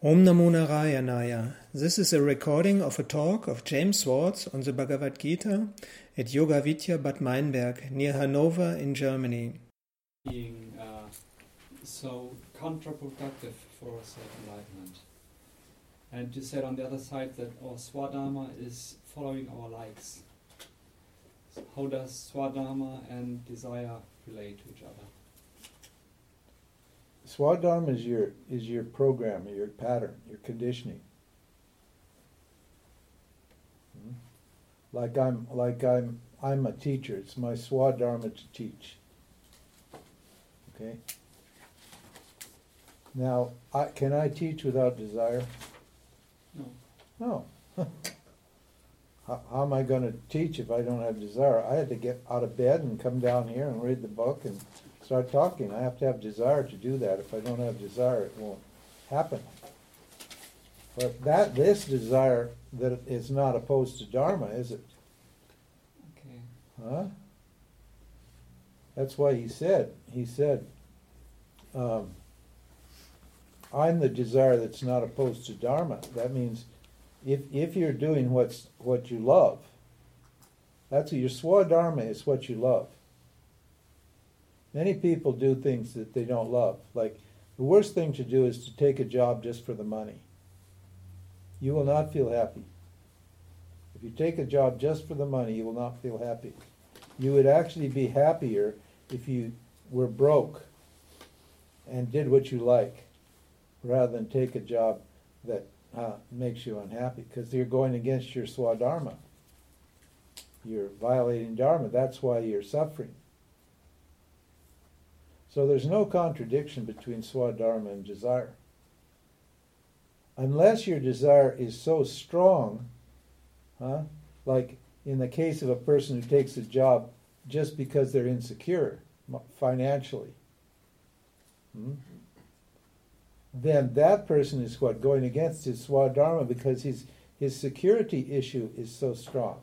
Om Namo Narayanaya. This is a recording of a talk of James Swartz on the Bhagavad Gita at Yoga Vidya Bad Meinberg near Hanover in Germany. Being uh, so counterproductive for self-enlightenment. And you said on the other side that our swadharma is following our likes. How does swadharma and desire relate to each other? Swadharma is your is your program, your pattern, your conditioning. Hmm? Like I'm like I'm I'm a teacher. It's my swadharma to teach. Okay. Now, I, can I teach without desire? No. No. how, how am I going to teach if I don't have desire? I had to get out of bed and come down here and read the book and start talking. I have to have desire to do that. If I don't have desire, it won't happen. But that this desire that is not opposed to dharma, is it? Okay. Huh? That's why he said. He said, um, "I'm the desire that's not opposed to dharma." That means, if if you're doing what's what you love, that's your swadharma is what you love. Many people do things that they don't love. Like the worst thing to do is to take a job just for the money. You will not feel happy. If you take a job just for the money, you will not feel happy. You would actually be happier if you were broke and did what you like rather than take a job that uh, makes you unhappy because you're going against your swadharma. You're violating dharma. That's why you're suffering. So there's no contradiction between swadharma and desire. Unless your desire is so strong, huh? like in the case of a person who takes a job just because they're insecure financially, hmm? then that person is what going against his swadharma because his his security issue is so strong.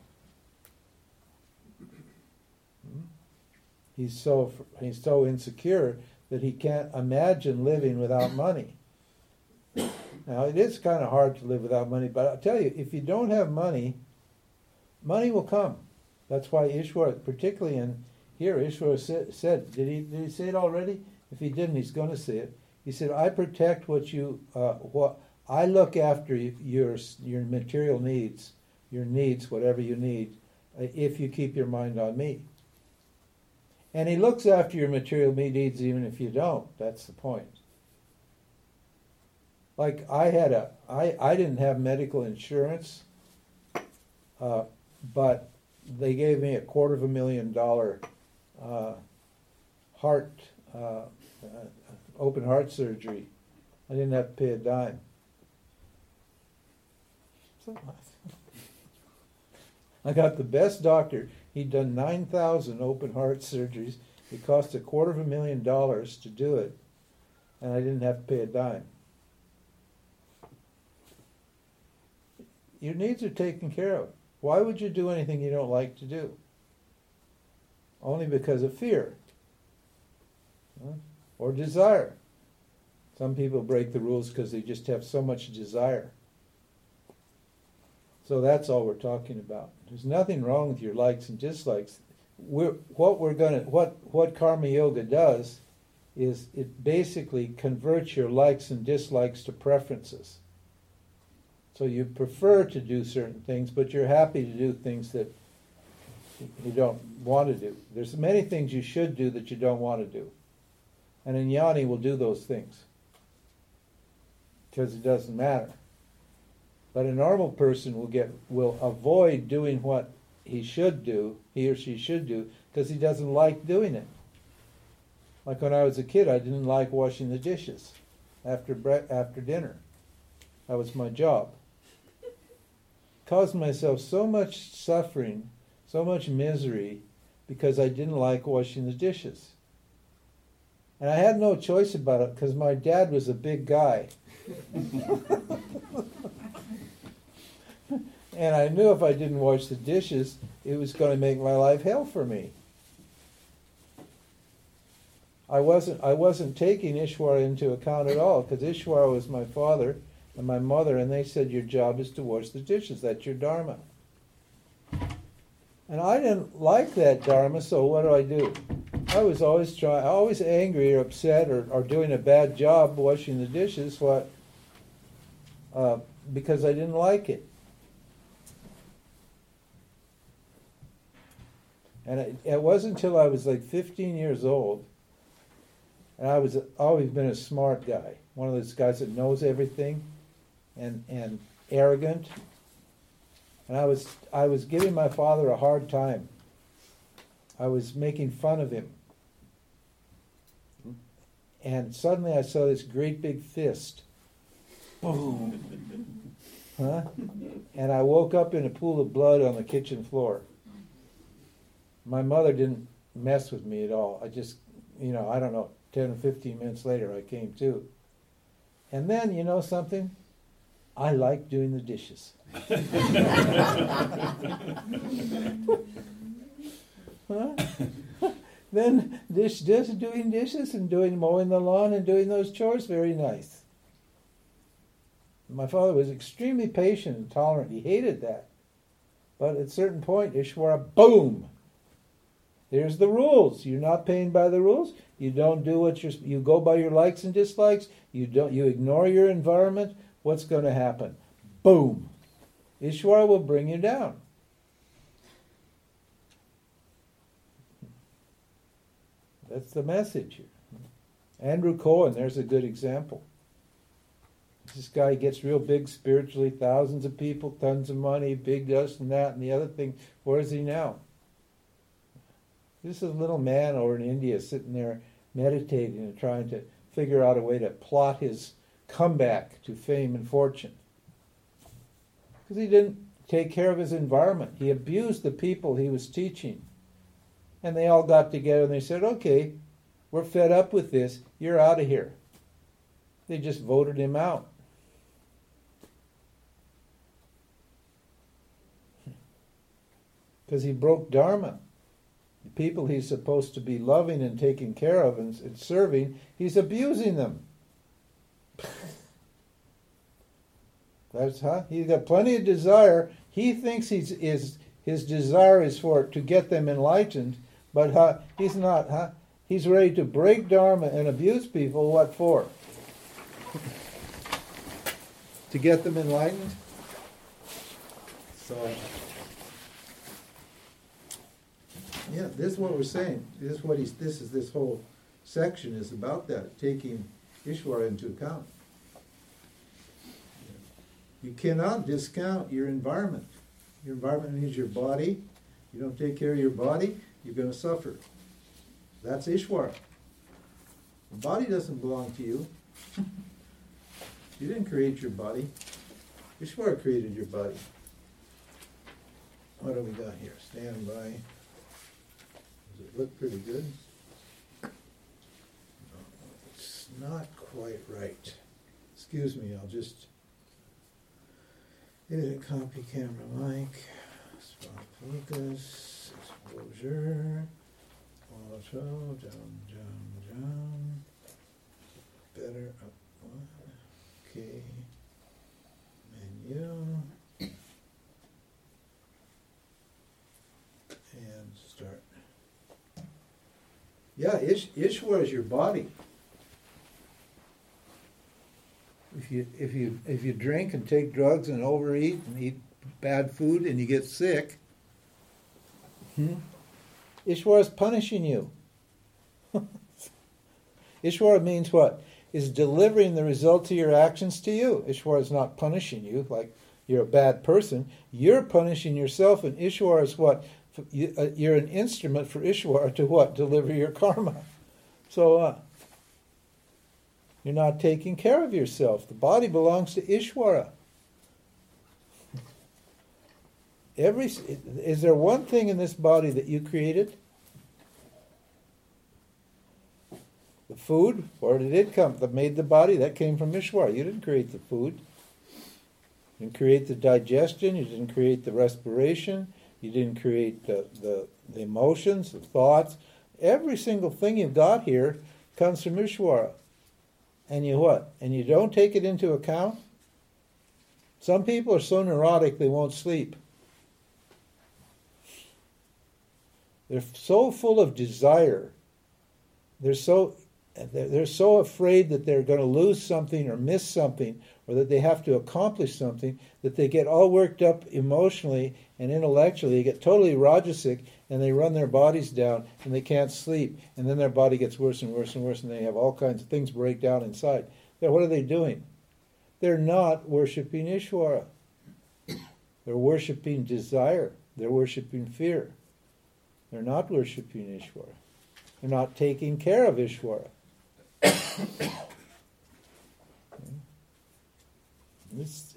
He's so he's so insecure that he can't imagine living without money. Now it is kind of hard to live without money, but I'll tell you, if you don't have money, money will come. That's why Ishwar, particularly in here, Ishwar said, said did he did he say it already? If he didn't, he's going to say it. He said, "I protect what you uh, what I look after your your material needs, your needs, whatever you need, uh, if you keep your mind on me." And he looks after your material needs even if you don't. That's the point. Like I had a, I, I didn't have medical insurance, uh, but they gave me a quarter of a million dollar uh, heart, uh, uh open heart surgery. I didn't have to pay a dime. I got the best doctor. He'd done 9,000 open heart surgeries. It cost a quarter of a million dollars to do it, and I didn't have to pay a dime. Your needs are taken care of. Why would you do anything you don't like to do? Only because of fear or desire. Some people break the rules because they just have so much desire. So that's all we're talking about. There's nothing wrong with your likes and dislikes. We're, what we're gonna what what karma yoga does is it basically converts your likes and dislikes to preferences. So you prefer to do certain things, but you're happy to do things that you don't want to do. There's many things you should do that you don't want to do. And jnani will do those things because it doesn't matter. But a normal person will get will avoid doing what he should do, he or she should do, because he doesn't like doing it. Like when I was a kid, I didn't like washing the dishes after bre- after dinner. That was my job. Caused myself so much suffering, so much misery, because I didn't like washing the dishes. And I had no choice about it because my dad was a big guy. And I knew if I didn't wash the dishes, it was going to make my life hell for me. I wasn't I wasn't taking Ishwar into account at all because Ishwar was my father. and my mother, and they said, Your job is to wash the dishes. That's your Dharma. And I didn't like that Dharma, so what do I do? I was always trying, always angry or upset or, or doing a bad job washing the dishes. What? Uh, because I didn't like it. And it, it wasn't until I was like 15 years old, and I was always been a smart guy, one of those guys that knows everything, and and arrogant. And I was I was giving my father a hard time. I was making fun of him. And suddenly I saw this great big fist. Boom. Huh? And I woke up in a pool of blood on the kitchen floor. My mother didn't mess with me at all. I just, you know, I don't know, 10 or 15 minutes later I came to. And then, you know something? I like doing the dishes. then dish, just doing dishes and doing mowing the lawn and doing those chores very nice. My father was extremely patient and tolerant. He hated that. But at a certain point, Ishwara, boom! There's the rules. You're not paying by the rules. You don't do what you're. You go by your likes and dislikes. You don't. You ignore your environment. What's going to happen? Boom! Ishwara will bring you down. That's the message here. Andrew Cohen, there's a good example. This guy gets real big spiritually, thousands of people, tons of money, big this and that and the other thing. Where is he now? This is a little man over in India sitting there meditating and trying to figure out a way to plot his comeback to fame and fortune. Because he didn't take care of his environment. He abused the people he was teaching. And they all got together and they said, okay, we're fed up with this. You're out of here. They just voted him out. Because he broke Dharma. People he's supposed to be loving and taking care of and, and serving, he's abusing them. That's huh? He's got plenty of desire. He thinks he's is his desire is for to get them enlightened, but huh, he's not. Huh? He's ready to break dharma and abuse people. What for? to get them enlightened. So, yeah, this is what we're saying. This is what he's. This is this whole section is about that taking Ishwara into account. You cannot discount your environment. Your environment means your body. You don't take care of your body, you're going to suffer. That's Ishwara. The body doesn't belong to you. you didn't create your body. Ishwara created your body. What do we got here? Stand by. Does it look pretty good? No, it's not quite right. Excuse me, I'll just edit copy camera mic, spot focus, exposure, auto, down, down, down, better, up one, okay, menu, and start. Yeah, Ish, Ishwara is your body. If you if you if you drink and take drugs and overeat and eat bad food and you get sick, hmm? Ishwara is punishing you. Ishwara means what? Is delivering the results of your actions to you. Ishwara is not punishing you like you're a bad person. You're punishing yourself, and Ishwara is what? Uh, you're an instrument for Ishwara to what? Deliver your karma. So, uh, you're not taking care of yourself. The body belongs to Ishwara. Every is there one thing in this body that you created? The food, where did it come? That made the body? That came from Ishwara. You didn't create the food. You didn't create the digestion. You didn't create the respiration. You didn't create the, the, the emotions, the thoughts. Every single thing you've got here comes from Ishwara and you what? And you don't take it into account? Some people are so neurotic they won't sleep. They're so full of desire. They're so they're so afraid that they're going to lose something or miss something or that they have to accomplish something that they get all worked up emotionally and intellectually. They get totally rajasic and they run their bodies down and they can't sleep. And then their body gets worse and worse and worse and they have all kinds of things break down inside. Now, what are they doing? They're not worshiping Ishvara. They're worshiping desire. They're worshiping fear. They're not worshiping Ishvara. They're not taking care of Ishvara. It's, hmm?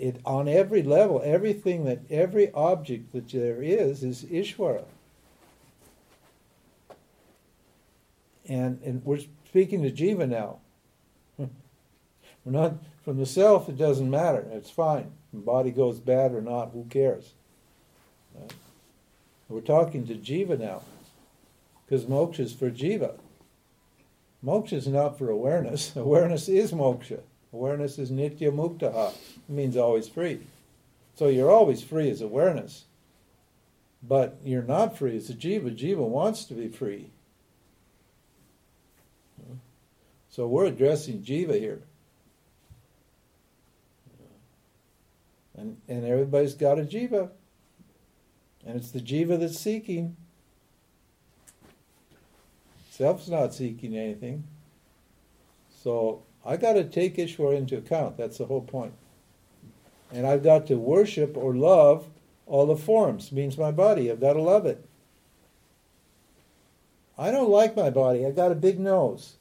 It, on every level, everything that every object that there is is Ishvara. And and we're speaking to Jiva now. we're not from the self. It doesn't matter. It's fine. The body goes bad or not. Who cares? Right? We're talking to Jiva now, because moksha is for Jiva. Moksha is not for awareness. Awareness is moksha. Awareness is nitya muktaha. Means always free. So you're always free as awareness. But you're not free as a jiva. Jiva wants to be free. So we're addressing jiva here. And, and everybody's got a jiva. And it's the jiva that's seeking. Self's not seeking anything. So I got to take Ishvara into account. That's the whole point. And I've got to worship or love all the forms, means my body. I've got to love it. I don't like my body. I've got a big nose.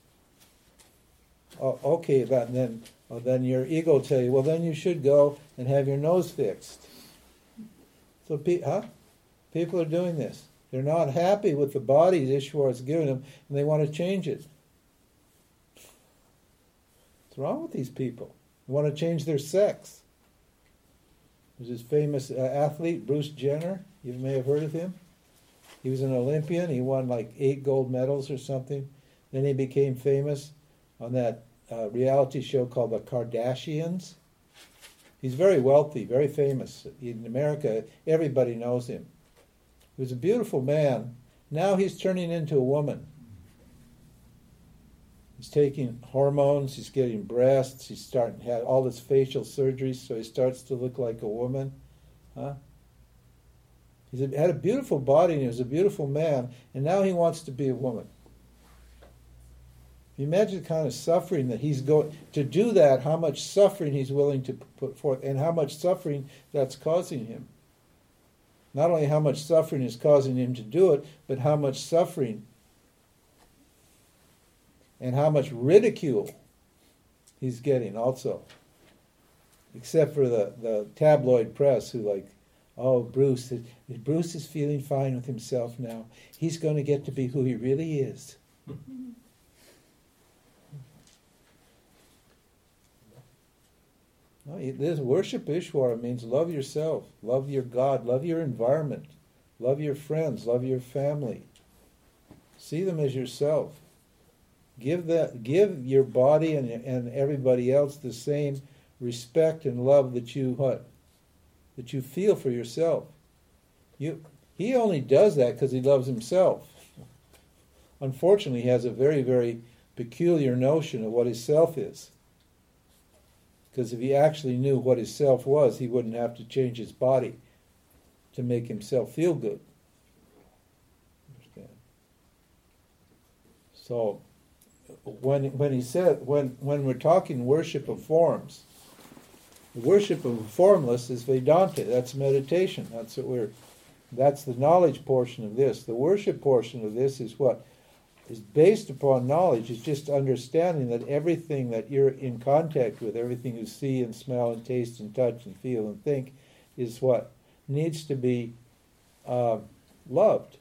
Oh, okay, then, then, well, then your ego will tell you, well, then you should go and have your nose fixed. So, pe- huh? People are doing this. They're not happy with the body Ishvara has given them, and they want to change it wrong with these people? They want to change their sex. There's this famous uh, athlete, Bruce Jenner. You may have heard of him. He was an Olympian. He won like eight gold medals or something. Then he became famous on that uh, reality show called The Kardashians. He's very wealthy, very famous. In America, everybody knows him. He was a beautiful man. Now he's turning into a woman. He's taking hormones, he's getting breasts, he's starting to have all his facial surgeries, so he starts to look like a woman. Huh? He had a beautiful body and he was a beautiful man, and now he wants to be a woman. You imagine the kind of suffering that he's going to do that, how much suffering he's willing to put forth, and how much suffering that's causing him. Not only how much suffering is causing him to do it, but how much suffering and how much ridicule he's getting also. Except for the, the tabloid press who like, oh, Bruce, Bruce is feeling fine with himself now. He's going to get to be who he really is. This worship Ishwara means love yourself, love your God, love your environment, love your friends, love your family. See them as yourself. Give that give your body and and everybody else the same respect and love that you what that you feel for yourself. You he only does that because he loves himself. Unfortunately, he has a very very peculiar notion of what his self is. Because if he actually knew what his self was, he wouldn't have to change his body to make himself feel good. Understand? So when when he said when when we're talking worship of forms, worship of formless is Vedanta. That's meditation. That's what we're. That's the knowledge portion of this. The worship portion of this is what is based upon knowledge. Is just understanding that everything that you're in contact with, everything you see and smell and taste and touch and feel and think, is what needs to be uh, loved.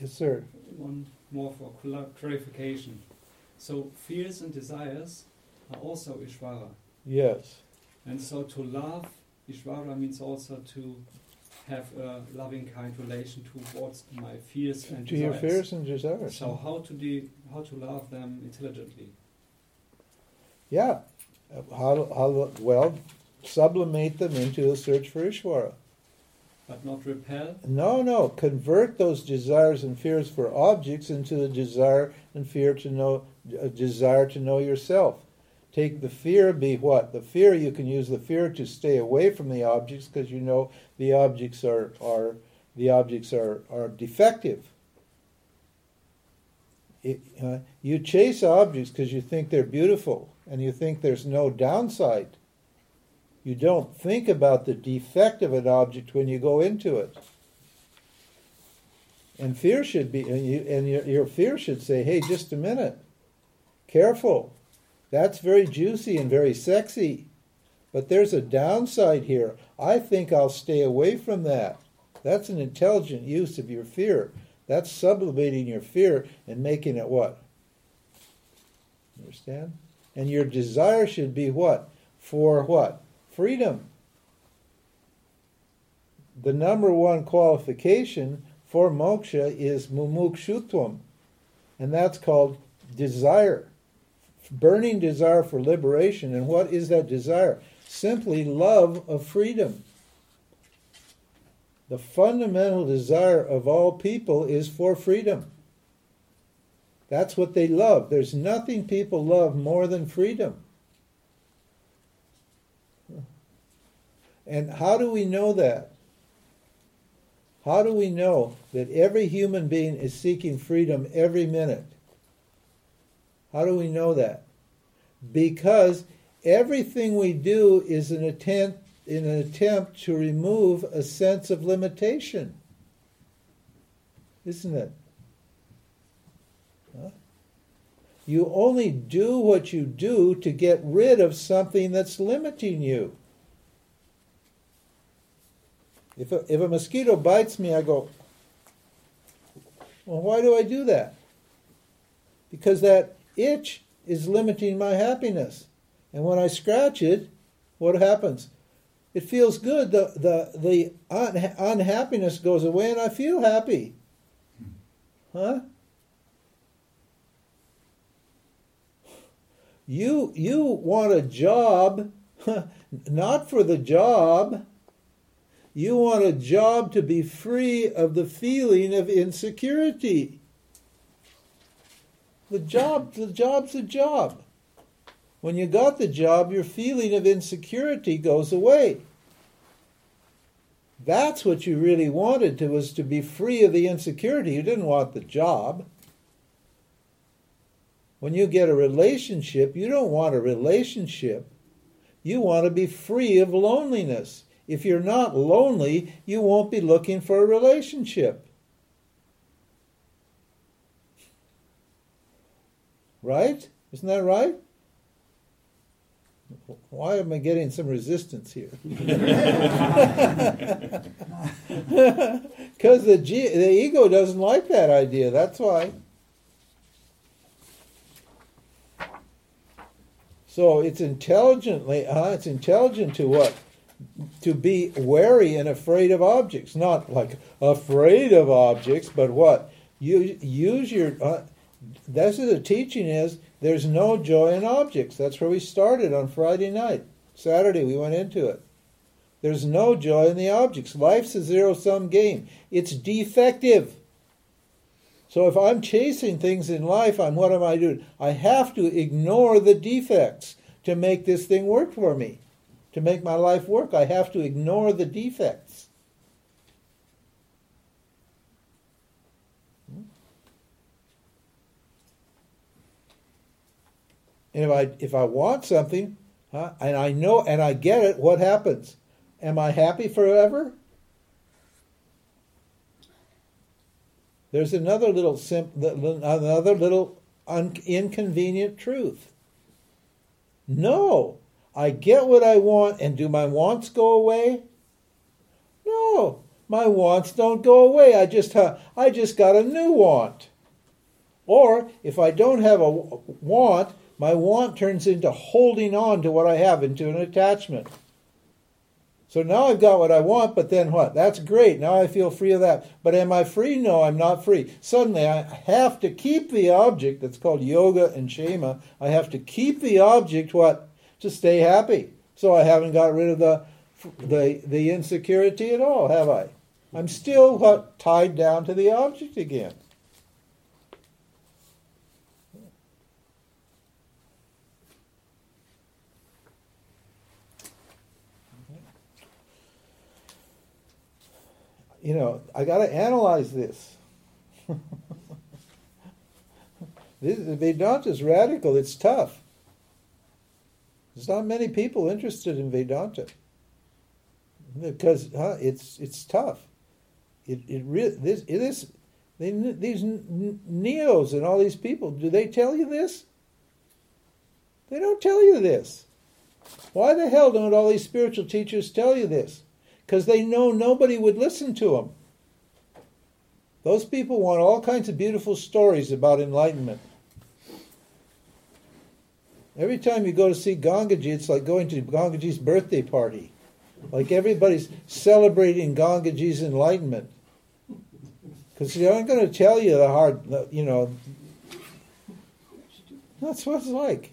Yes, sir. One more for clarification. So fears and desires are also Ishvara. Yes. And so to love Ishvara means also to have a loving kind relation towards my fears and to desires. your fears and desires. So how to de- how to love them intelligently? Yeah, uh, How, how, well, sublimate them into a search for Ishvara. But not repel? No, no. Convert those desires and fears for objects into a desire and fear to know, a desire to know yourself. Take the fear, be what? The fear, you can use the fear to stay away from the objects because you know the objects are, are the objects are, are defective. It, uh, you chase objects because you think they're beautiful and you think there's no downside. You don't think about the defect of an object when you go into it. And fear should be, and, you, and your, your fear should say, hey, just a minute. Careful. That's very juicy and very sexy. But there's a downside here. I think I'll stay away from that. That's an intelligent use of your fear. That's sublimating your fear and making it what? Understand? And your desire should be what? For what? Freedom. The number one qualification for moksha is mumukshutvam, and that's called desire. Burning desire for liberation. And what is that desire? Simply love of freedom. The fundamental desire of all people is for freedom. That's what they love. There's nothing people love more than freedom. And how do we know that? How do we know that every human being is seeking freedom every minute? How do we know that? Because everything we do is an attempt in an attempt to remove a sense of limitation. Isn't it? Huh? You only do what you do to get rid of something that's limiting you. If a, if a mosquito bites me, I go, well, why do I do that? Because that itch is limiting my happiness. And when I scratch it, what happens? It feels good. The, the, the un- unhappiness goes away and I feel happy. Huh? You, you want a job, not for the job. You want a job to be free of the feeling of insecurity. The job, the job's a job. When you got the job, your feeling of insecurity goes away. That's what you really wanted to was to be free of the insecurity. You didn't want the job. When you get a relationship, you don't want a relationship. You want to be free of loneliness. If you're not lonely, you won't be looking for a relationship. Right? Isn't that right? Why am I getting some resistance here? Because the, the ego doesn't like that idea. That's why. So it's intelligently, uh, it's intelligent to what? To be wary and afraid of objects. Not like afraid of objects, but what? You use your. Uh, that's what the teaching is there's no joy in objects. That's where we started on Friday night. Saturday, we went into it. There's no joy in the objects. Life's a zero sum game, it's defective. So if I'm chasing things in life, I'm what am I doing? I have to ignore the defects to make this thing work for me. To make my life work, I have to ignore the defects. Hmm? And if I if I want something, huh, and I know and I get it, what happens? Am I happy forever? There's another little sim, another little un, inconvenient truth. No, I get what I want, and do my wants go away? No, my wants don't go away. I just uh, I just got a new want. Or if I don't have a want, my want turns into holding on to what I have, into an attachment. So now I've got what I want, but then what? That's great. Now I feel free of that. But am I free? No, I'm not free. Suddenly I have to keep the object that's called yoga and kshema. I have to keep the object what? To stay happy. So I haven't got rid of the the the insecurity at all, have I? I'm still what, tied down to the object again. You know, I got to analyze this. this is radical. It's tough. There's not many people interested in Vedanta because huh, it's it's tough. It it re- this it is they, these neos and all these people. Do they tell you this? They don't tell you this. Why the hell don't all these spiritual teachers tell you this? Because they know nobody would listen to them. Those people want all kinds of beautiful stories about enlightenment. Every time you go to see Gangaji, it's like going to Gangaji's birthday party. Like everybody's celebrating Gangaji's enlightenment. Because they aren't going to tell you the hard, you know. That's what it's like.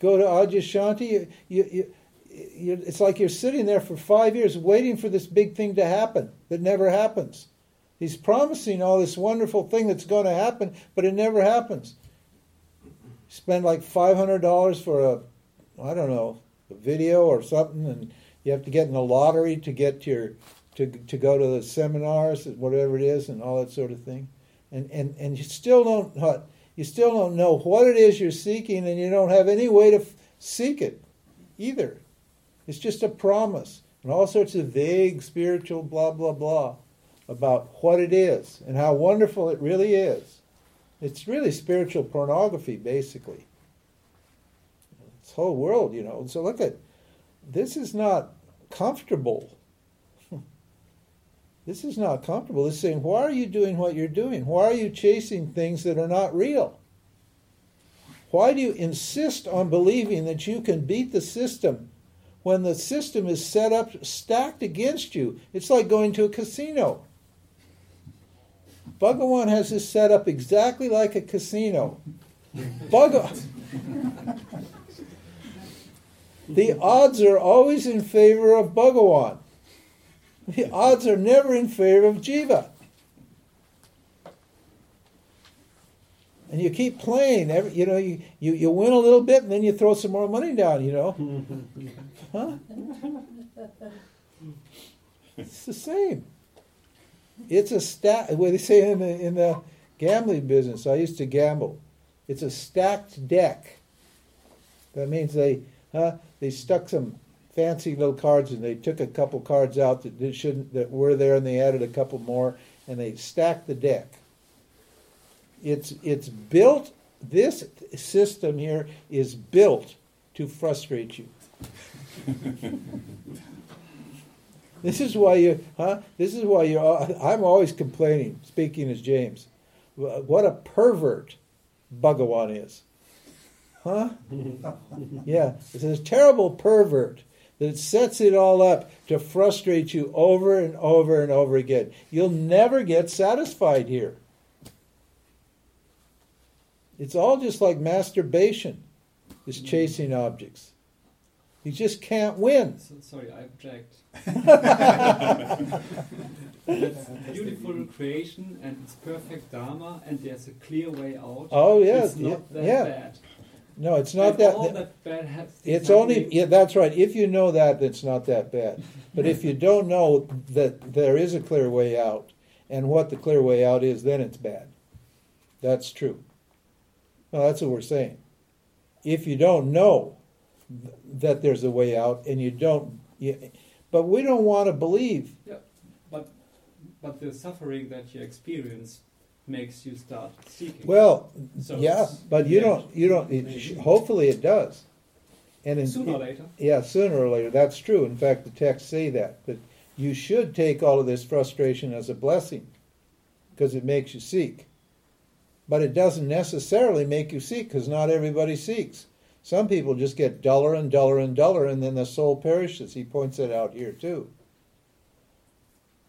Go to Adyashanti, you, you, you, you, it's like you're sitting there for five years waiting for this big thing to happen that never happens. He's promising all this wonderful thing that's going to happen, but it never happens. Spend like $500 for a, I don't know, a video or something, and you have to get in the lottery to get your to to go to the seminars, whatever it is, and all that sort of thing, and and and you still don't you still don't know what it is you're seeking, and you don't have any way to f- seek it either. It's just a promise and all sorts of vague spiritual blah blah blah about what it is and how wonderful it really is. It's really spiritual pornography, basically this whole world, you know. So look at this is not comfortable. this is not comfortable. It's saying, why are you doing what you're doing? Why are you chasing things that are not real? Why do you insist on believing that you can beat the system when the system is set up stacked against you? It's like going to a casino. Bhagawan has this set up exactly like a casino. Bhagawan. the odds are always in favor of Bhagawan. The odds are never in favor of Jiva. And you keep playing. Every, you know, you, you, you win a little bit and then you throw some more money down, you know. huh? It's the same. It's a stack. What they say in the, in the gambling business, I used to gamble. It's a stacked deck. That means they, huh? they stuck some fancy little cards and they took a couple cards out that shouldn't that were there and they added a couple more and they stacked the deck. It's it's built this system here is built to frustrate you. this is why you huh? This is why you I'm always complaining, speaking as James. What a pervert Bhagawan is. Huh? yeah, it's a terrible pervert that sets it all up to frustrate you over and over and over again. You'll never get satisfied here. It's all just like masturbation, is mm-hmm. chasing objects. You just can't win. So, sorry, I object. it's beautiful creation and it's perfect dharma and there's a clear way out. Oh yeah, it's not yeah, that yeah. bad. No, it's not that. all that bad has It's only yeah, that's right. If you know that, it's not that bad. But if you don't know that there is a clear way out, and what the clear way out is, then it's bad. That's true. Well, that's what we're saying. If you don't know that there's a way out, and you don't, you, but we don't want to believe. Yeah, but but the suffering that you experience makes you start seeking. Well, So yeah, but you don't. You don't. It, hopefully, it does. And in, sooner or later. Yeah, sooner or later. That's true. In fact, the texts say that. But you should take all of this frustration as a blessing because it makes you seek. But it doesn't necessarily make you seek because not everybody seeks. Some people just get duller and duller and duller, and then the soul perishes. He points that out here too.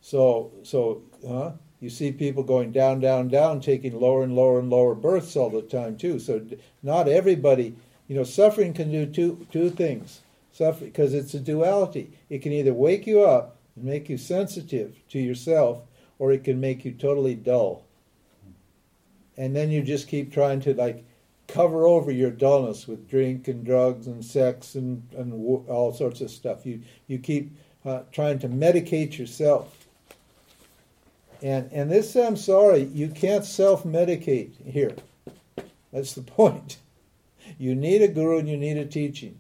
So, so, huh? You see people going down, down, down, taking lower and lower and lower births all the time too. So, not everybody You know, suffering can do two two things. Suffering because it's a duality. It can either wake you up and make you sensitive to yourself, or it can make you totally dull. And then you just keep trying to like cover over your dullness with drink and drugs and sex and, and all sorts of stuff. You you keep uh, trying to medicate yourself. And and this samsara, you can't self medicate here. That's the point. You need a guru and you need a teaching.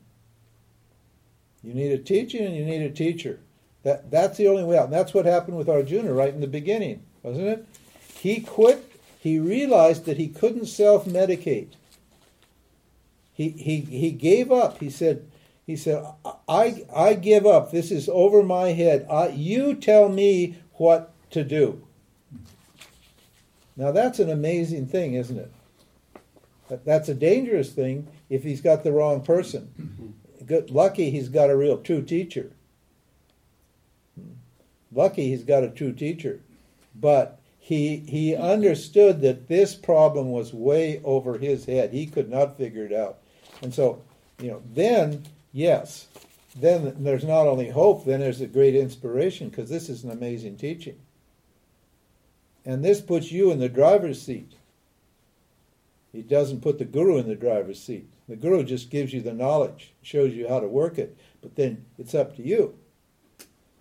You need a teaching and you need a teacher. That that's the only way out. And that's what happened with Arjuna right in the beginning, wasn't it? He quit. He realized that he couldn't self medicate. He, he, he gave up. He said, he said, I, I give up. This is over my head. I, you tell me what to do. Now that's an amazing thing, isn't it? That's a dangerous thing if he's got the wrong person. Good, lucky he's got a real true teacher. Lucky he's got a true teacher. But he he understood that this problem was way over his head. He could not figure it out. And so, you know, then, yes, then there's not only hope, then there's a great inspiration because this is an amazing teaching. And this puts you in the driver's seat. It doesn't put the guru in the driver's seat. The guru just gives you the knowledge, shows you how to work it, but then it's up to you.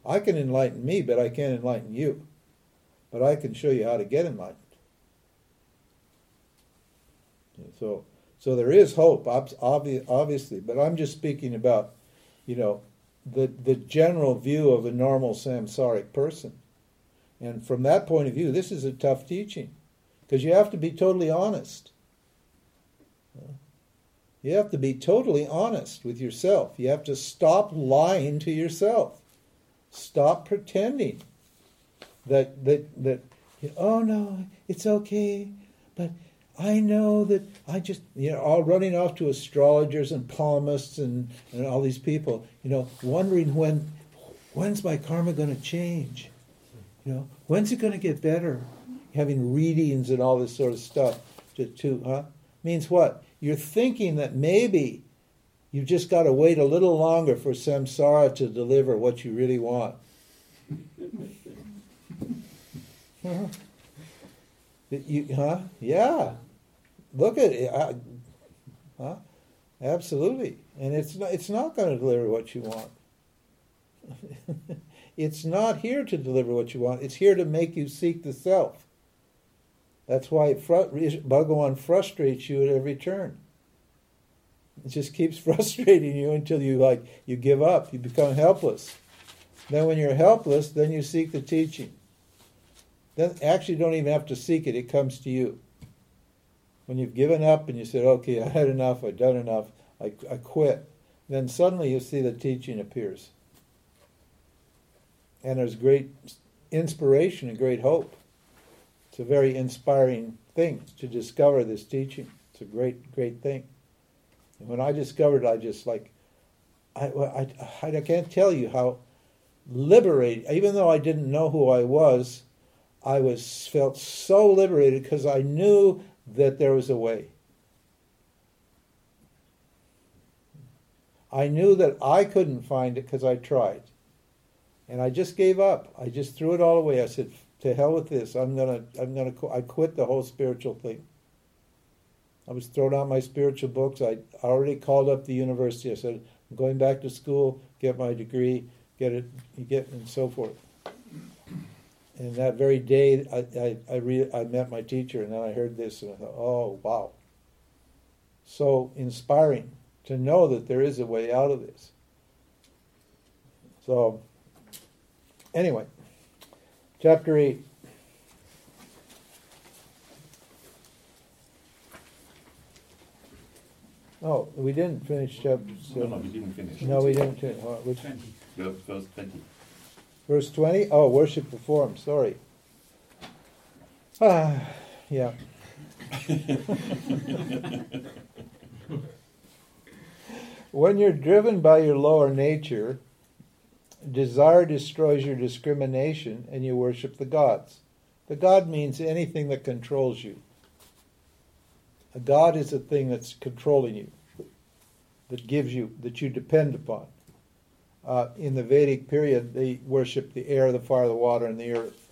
I can enlighten me, but I can't enlighten you. But I can show you how to get enlightened. So so there is hope, obviously, but I'm just speaking about, you know, the the general view of a normal samsaric person. And from that point of view, this is a tough teaching because you have to be totally honest. You have to be totally honest with yourself. You have to stop lying to yourself. Stop pretending that that that oh no, it's okay, but I know that I just, you know, all running off to astrologers and palmists and, and all these people, you know, wondering when, when's my karma going to change? You know, when's it going to get better? Having readings and all this sort of stuff to, to huh? Means what? You're thinking that maybe you've just got to wait a little longer for samsara to deliver what you really want. huh? You, huh? Yeah look at it. I, huh? Absolutely. And it's not, it's not going to deliver what you want. it's not here to deliver what you want. It's here to make you seek the self. That's why Bhagavan frustrates you at every turn. It just keeps frustrating you until you like you give up. You become helpless. Then when you're helpless, then you seek the teaching. Then actually don't even have to seek it, it comes to you when you've given up and you said, okay, I had enough, I've done enough, I, I quit, then suddenly you see the teaching appears. And there's great inspiration and great hope. It's a very inspiring thing to discover this teaching. It's a great, great thing. And when I discovered it, I just like, I, I, I can't tell you how liberated, even though I didn't know who I was, I was felt so liberated because I knew that there was a way. I knew that I couldn't find it because I tried. And I just gave up. I just threw it all away. I said, to hell with this. I'm going to, I'm going to, I quit the whole spiritual thing. I was throwing out my spiritual books. I already called up the university. I said, I'm going back to school, get my degree, get it, get, and so forth and that very day, I I I, re- I met my teacher, and then I heard this, and I thought, oh wow, so inspiring to know that there is a way out of this. So, anyway, chapter eight. Oh, we didn't finish chapter. No, no, we didn't finish. No, we didn't. Finish. Which? 20. Verse 20. Verse 20? Oh, worship performed. Sorry. Ah, yeah. when you're driven by your lower nature, desire destroys your discrimination and you worship the gods. The god means anything that controls you. A god is a thing that's controlling you. that gives you, that you depend upon. Uh, in the Vedic period, they worshipped the air, the fire, the water, and the earth.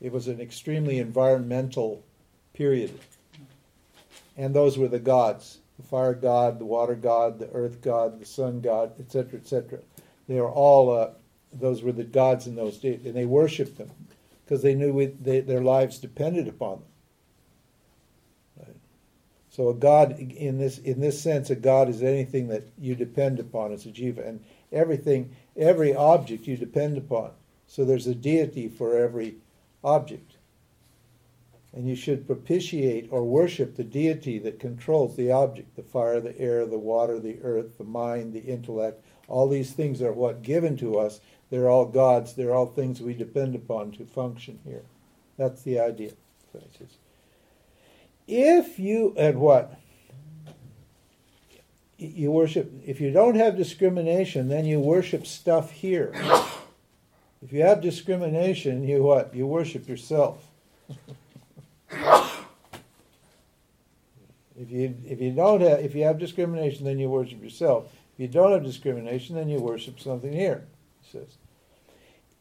It was an extremely environmental period. And those were the gods the fire god, the water god, the earth god, the sun god, etc., etc. They were all, uh, those were the gods in those days, and they worshipped them because they knew they, their lives depended upon them. So a god, in this in this sense, a god is anything that you depend upon as a jiva, and everything, every object you depend upon. So there's a deity for every object. And you should propitiate or worship the deity that controls the object the fire, the air, the water, the earth, the mind, the intellect. All these things are what given to us. They're all gods. They're all things we depend upon to function here. That's the idea. If you, and what? You worship, if you don't have discrimination, then you worship stuff here. If you have discrimination, you what? You worship yourself. If you if you don't have if you have discrimination, then you worship yourself. If you don't have discrimination, then you worship something here. He says,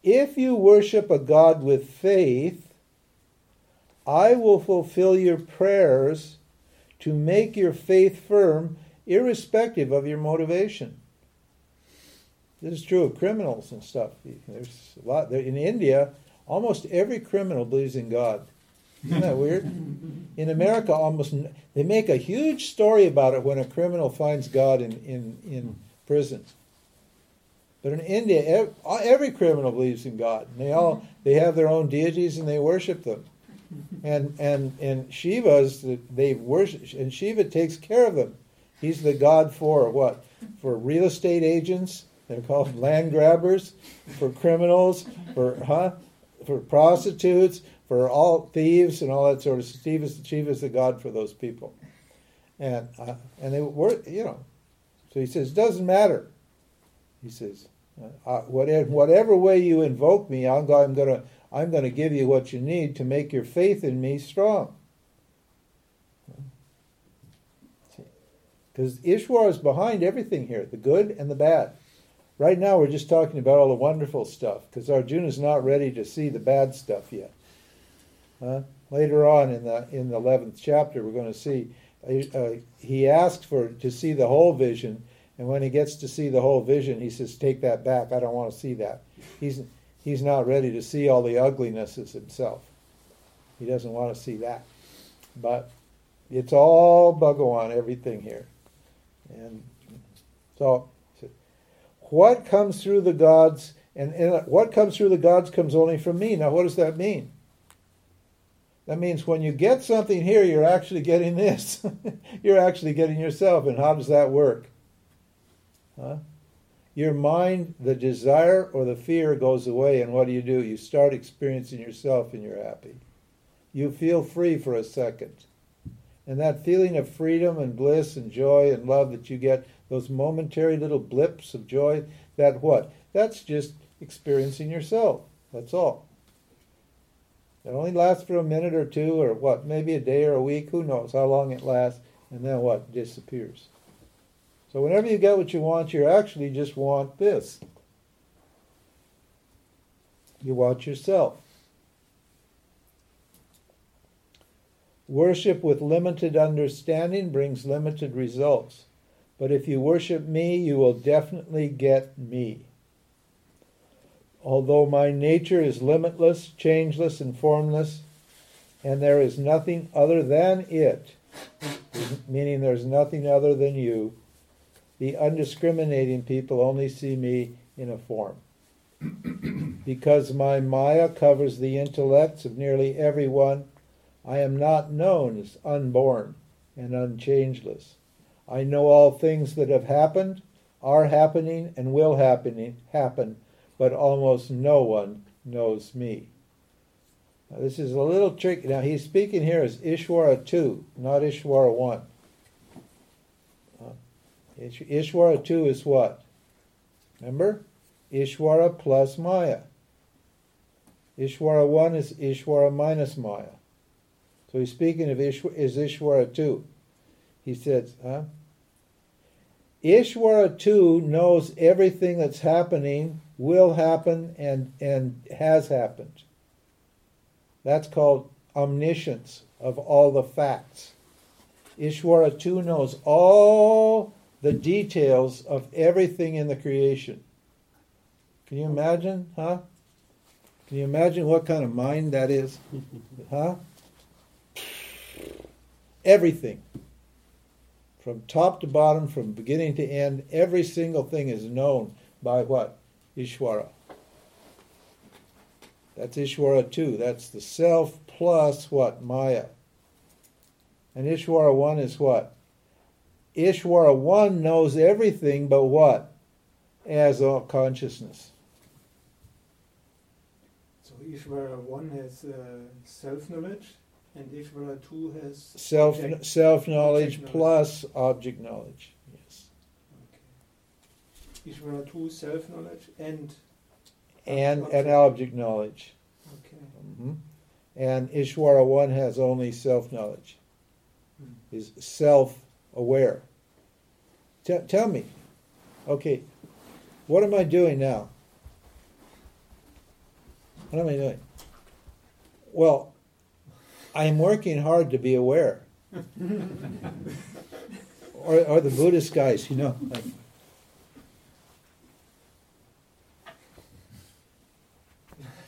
if you worship a God with faith, I will fulfill your prayers to make your faith firm, irrespective of your motivation. This is true of criminals and stuff. There's a lot in India. Almost every criminal believes in God. Isn't that weird? In America, almost they make a huge story about it when a criminal finds God in, in, in prison. But in India, every, criminal believes in God. And they all they have their own deities and they worship them. And and and Shiva's they worship and Shiva takes care of them. He's the god for what? For real estate agents. They're called land grabbers. For criminals. For huh? For prostitutes for all thieves and all that sort of stuff. Shiva is, Shiva is the god for those people. And, uh, and they were, you know, so he says, doesn't matter. He says, uh, whatever, whatever way you invoke me, I'm, to I'm going to give you what you need to make your faith in me strong. Because Ishwar is behind everything here, the good and the bad. Right now, we're just talking about all the wonderful stuff because Arjuna is not ready to see the bad stuff yet. Uh, later on in the in the eleventh chapter, we're going to see uh, he asks for to see the whole vision, and when he gets to see the whole vision, he says, "Take that back. I don't want to see that." He's he's not ready to see all the uglinesses himself. He doesn't want to see that, but it's all Bhagawan, everything here, and so what comes through the gods and, and what comes through the gods comes only from me. Now, what does that mean? That means when you get something here, you're actually getting this. you're actually getting yourself. And how does that work? Huh? Your mind, the desire or the fear goes away, and what do you do? You start experiencing yourself and you're happy. You feel free for a second. And that feeling of freedom and bliss and joy and love that you get, those momentary little blips of joy, that what? That's just experiencing yourself. That's all. It only lasts for a minute or two, or what, maybe a day or a week, who knows how long it lasts, and then what, disappears. So whenever you get what you want, you actually just want this. You want yourself. Worship with limited understanding brings limited results. But if you worship me, you will definitely get me. Although my nature is limitless, changeless, and formless, and there is nothing other than it, meaning there's nothing other than you, the undiscriminating people only see me in a form. because my Maya covers the intellects of nearly everyone, I am not known as unborn and unchangeless. I know all things that have happened, are happening, and will happening, happen but almost no one knows me. Now, this is a little tricky. Now, he's speaking here as Ishwara 2, not Ishwara 1. Uh, Ishwara 2 is what? Remember? Ishwara plus Maya. Ishwara 1 is Ishwara minus Maya. So he's speaking of Ishwara, is Ishwara 2. He says, huh? Ishwara too knows everything that's happening, will happen, and, and has happened. That's called omniscience of all the facts. Ishwara too knows all the details of everything in the creation. Can you imagine, huh? Can you imagine what kind of mind that is? Huh? Everything. From top to bottom, from beginning to end, every single thing is known by what? Ishwara. That's Ishwara too. That's the self plus what? Maya. And Ishwara 1 is what? Ishwara 1 knows everything but what? As all consciousness. So Ishwara 1 has uh, self-knowledge and Ishvara 2 has Self object- self knowledge object plus object knowledge. Yes. Okay. Ishvara 2 self-knowledge and And and Object. object knowledge. okay. hmm And Ishwara 1 has only self knowledge, Hmm. is self aware. T- tell me, okay, what am I doing now? What am I doing? Well, I'm working hard to be aware. or, or the Buddhist guys, you know. Like,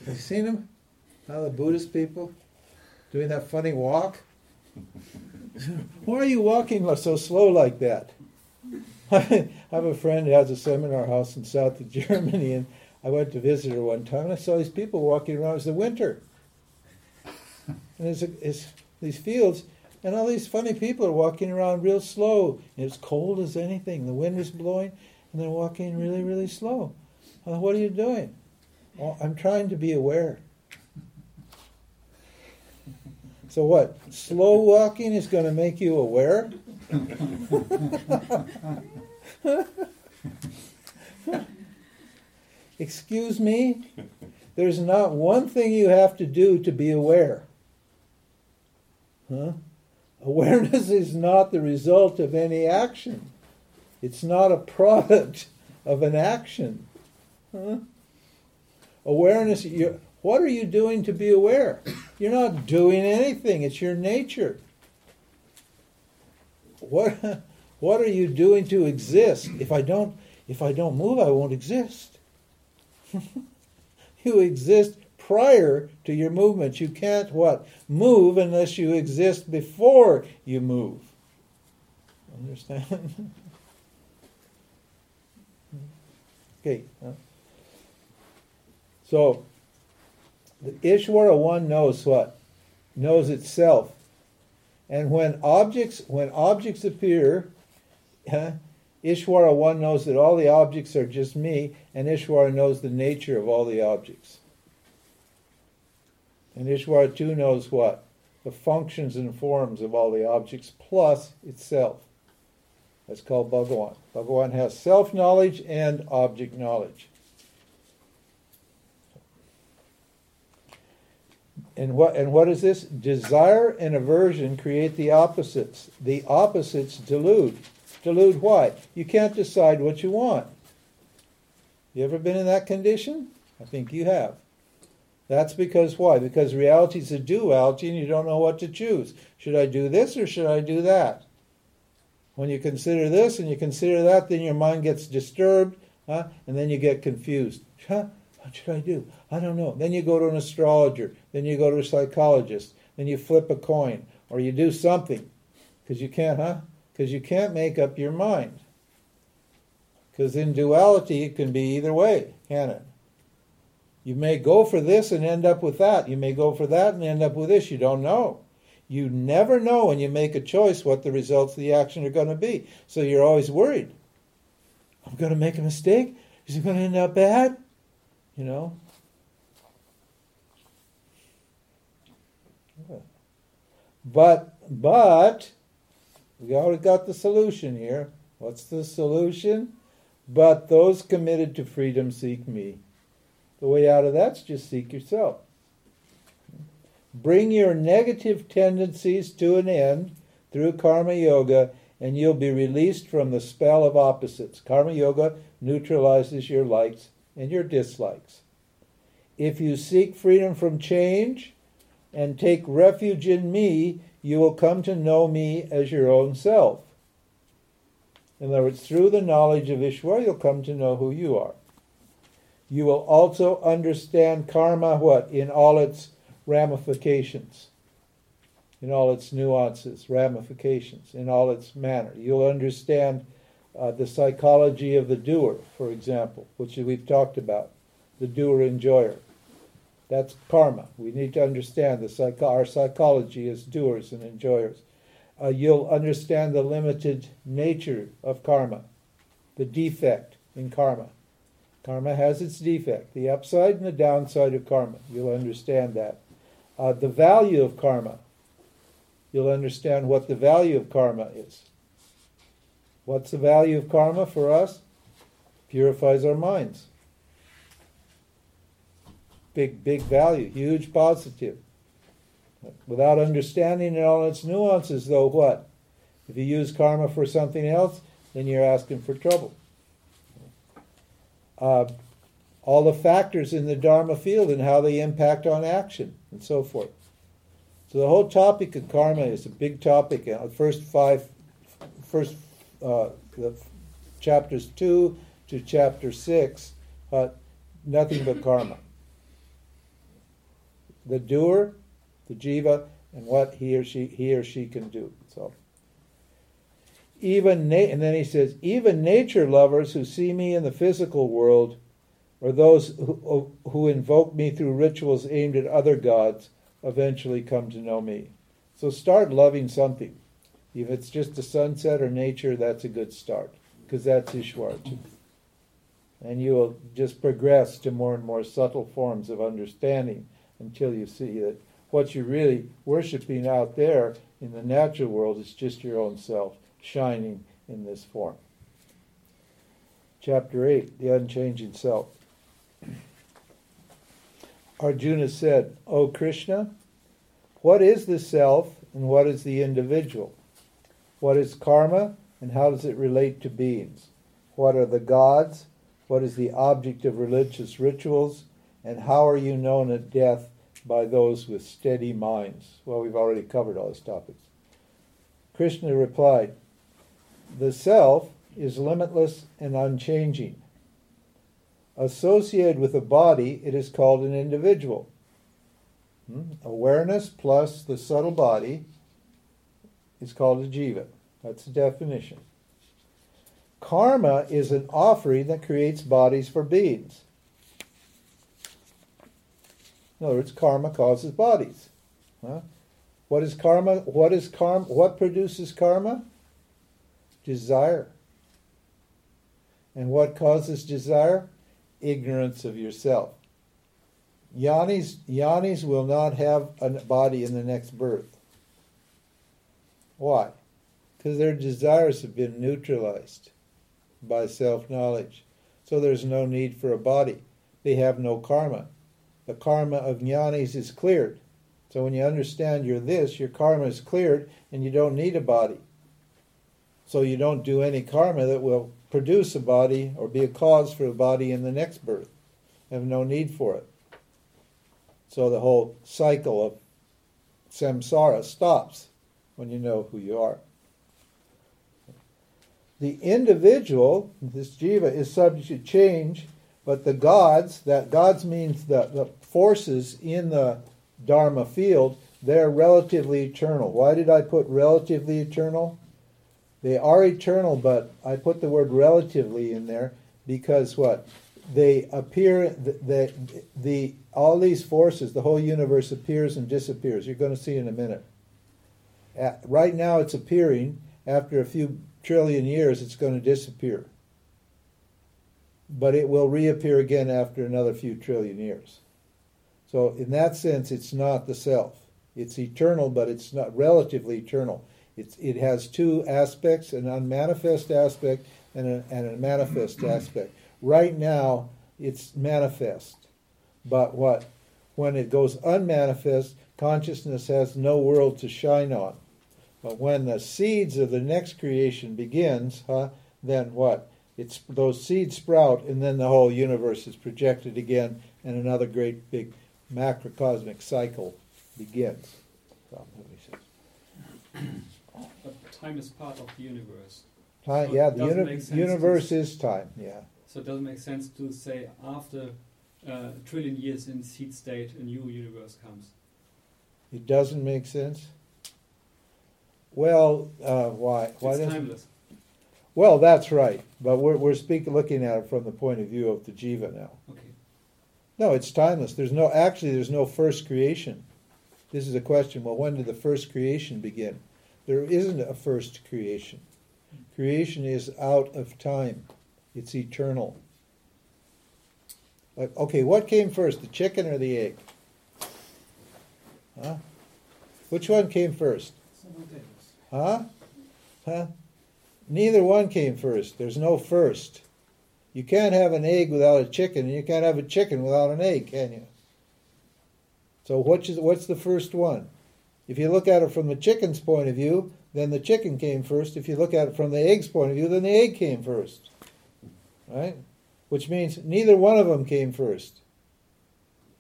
have you seen them? How the Buddhist people doing that funny walk? Why are you walking so slow like that? I have a friend who has a seminar house in south of Germany, and I went to visit her one time, and I saw these people walking around. It was the winter, and it's, it's these fields, and all these funny people are walking around real slow. It's cold as anything. The wind is blowing, and they're walking really, really slow. Thought, what are you doing? Well, I'm trying to be aware. So what? Slow walking is going to make you aware? Excuse me? There's not one thing you have to do to be aware. Huh? Awareness is not the result of any action. It's not a product of an action. Huh? Awareness, you what are you doing to be aware? You're not doing anything. It's your nature. What what are you doing to exist? If I don't if I don't move, I won't exist. you exist prior to your movement. You can't what? Move unless you exist before you move. Understand? okay. So the Ishwara one knows what? Knows itself. And when objects when objects appear, huh, Ishvara one knows that all the objects are just me, and Ishwara knows the nature of all the objects. And Ishwar too knows what? The functions and forms of all the objects plus itself. That's called Bhagawan. Bhagawan has self knowledge and object knowledge. And what and what is this? Desire and aversion create the opposites. The opposites delude. Delude why? You can't decide what you want. You ever been in that condition? I think you have. That's because why? Because reality is a duality and you don't know what to choose. Should I do this or should I do that? When you consider this and you consider that, then your mind gets disturbed, huh? and then you get confused. Huh? What should I do? I don't know. Then you go to an astrologer. Then you go to a psychologist. Then you flip a coin or you do something because you can't, huh? Because you can't make up your mind. Because in duality, it can be either way, can it? You may go for this and end up with that. You may go for that and end up with this. You don't know. You never know when you make a choice what the results of the action are going to be. So you're always worried. I'm going to make a mistake. Is it going to end up bad? You know? But, but, we already got the solution here. What's the solution? But those committed to freedom seek me. The way out of that's just seek yourself. Bring your negative tendencies to an end through karma yoga and you'll be released from the spell of opposites. Karma Yoga neutralizes your likes and your dislikes. If you seek freedom from change and take refuge in me, you will come to know me as your own self. In other words, through the knowledge of Ishwar, you'll come to know who you are. You will also understand karma, what? In all its ramifications, in all its nuances, ramifications, in all its manner. You'll understand uh, the psychology of the doer, for example, which we've talked about, the doer enjoyer. That's karma. We need to understand the psych- our psychology as doers and enjoyers. Uh, you'll understand the limited nature of karma, the defect in karma. Karma has its defect, the upside and the downside of karma. You'll understand that. Uh, the value of karma. You'll understand what the value of karma is. What's the value of karma for us? Purifies our minds. Big, big value, huge positive. Without understanding in all its nuances, though, what? If you use karma for something else, then you're asking for trouble. Uh, all the factors in the Dharma field and how they impact on action and so forth. So the whole topic of karma is a big topic. The first five, first uh, the chapters two to chapter six, uh, nothing but karma. The doer, the jiva, and what he or she he or she can do. So even na- and then he says even nature lovers who see me in the physical world, or those who, who invoke me through rituals aimed at other gods, eventually come to know me. So start loving something. If it's just a sunset or nature, that's a good start because that's Ishwar too. And you will just progress to more and more subtle forms of understanding until you see that what you're really worshiping out there in the natural world is just your own self shining in this form. Chapter 8 The Unchanging Self. Arjuna said, O Krishna, what is the self and what is the individual? What is karma and how does it relate to beings? What are the gods? What is the object of religious rituals? And how are you known at death by those with steady minds? Well, we've already covered all those topics. Krishna replied, The self is limitless and unchanging. Associated with a body, it is called an individual. Hmm? Awareness plus the subtle body is called a jiva. That's the definition. Karma is an offering that creates bodies for beings. In other words, karma causes bodies. Huh? What is karma? What is karma? What produces karma? Desire. And what causes desire? Ignorance of yourself. Jnanis, jnanis will not have a body in the next birth. Why? Because their desires have been neutralized by self knowledge. So there's no need for a body. They have no karma. The karma of jnanis is cleared. So when you understand you're this, your karma is cleared and you don't need a body. So you don't do any karma that will produce a body or be a cause for a body in the next birth. You have no need for it. So the whole cycle of samsara stops when you know who you are. The individual, this jiva, is subject to change, but the gods, that gods means the, the forces in the Dharma field, they're relatively eternal. Why did I put relatively eternal? They are eternal, but I put the word relatively in there because what? They appear, the, the, the all these forces, the whole universe appears and disappears. You're going to see in a minute. At, right now, it's appearing. After a few trillion years, it's going to disappear. But it will reappear again after another few trillion years. So, in that sense, it's not the self. It's eternal, but it's not relatively eternal. It's, it has two aspects an unmanifest aspect and a, and a manifest aspect. Right now, it's manifest. But what? When it goes unmanifest, consciousness has no world to shine on. But when the seeds of the next creation begins, huh, then what? It's those seeds sprout, and then the whole universe is projected again, and another great big macrocosmic cycle begins. So, let me see. But time is part of the universe. Time, So yeah, the uni- to universe is time. Yeah, So it doesn't make sense to say after uh, a trillion years in seed state, a new universe comes. it doesn't make sense. Well, uh, why? Why it's doesn't? timeless. Well, that's right, but we're we're speaking, looking at it from the point of view of the jiva now. Okay. No, it's timeless. There's no actually. There's no first creation. This is a question. Well, when did the first creation begin? There isn't a first creation. Creation is out of time. It's eternal. Like, okay, what came first, the chicken or the egg? Huh? Which one came first? Huh? Huh? Neither one came first. There's no first. You can't have an egg without a chicken, and you can't have a chicken without an egg, can you? So which is what's the first one? If you look at it from the chicken's point of view, then the chicken came first. If you look at it from the egg's point of view, then the egg came first. Right? Which means neither one of them came first.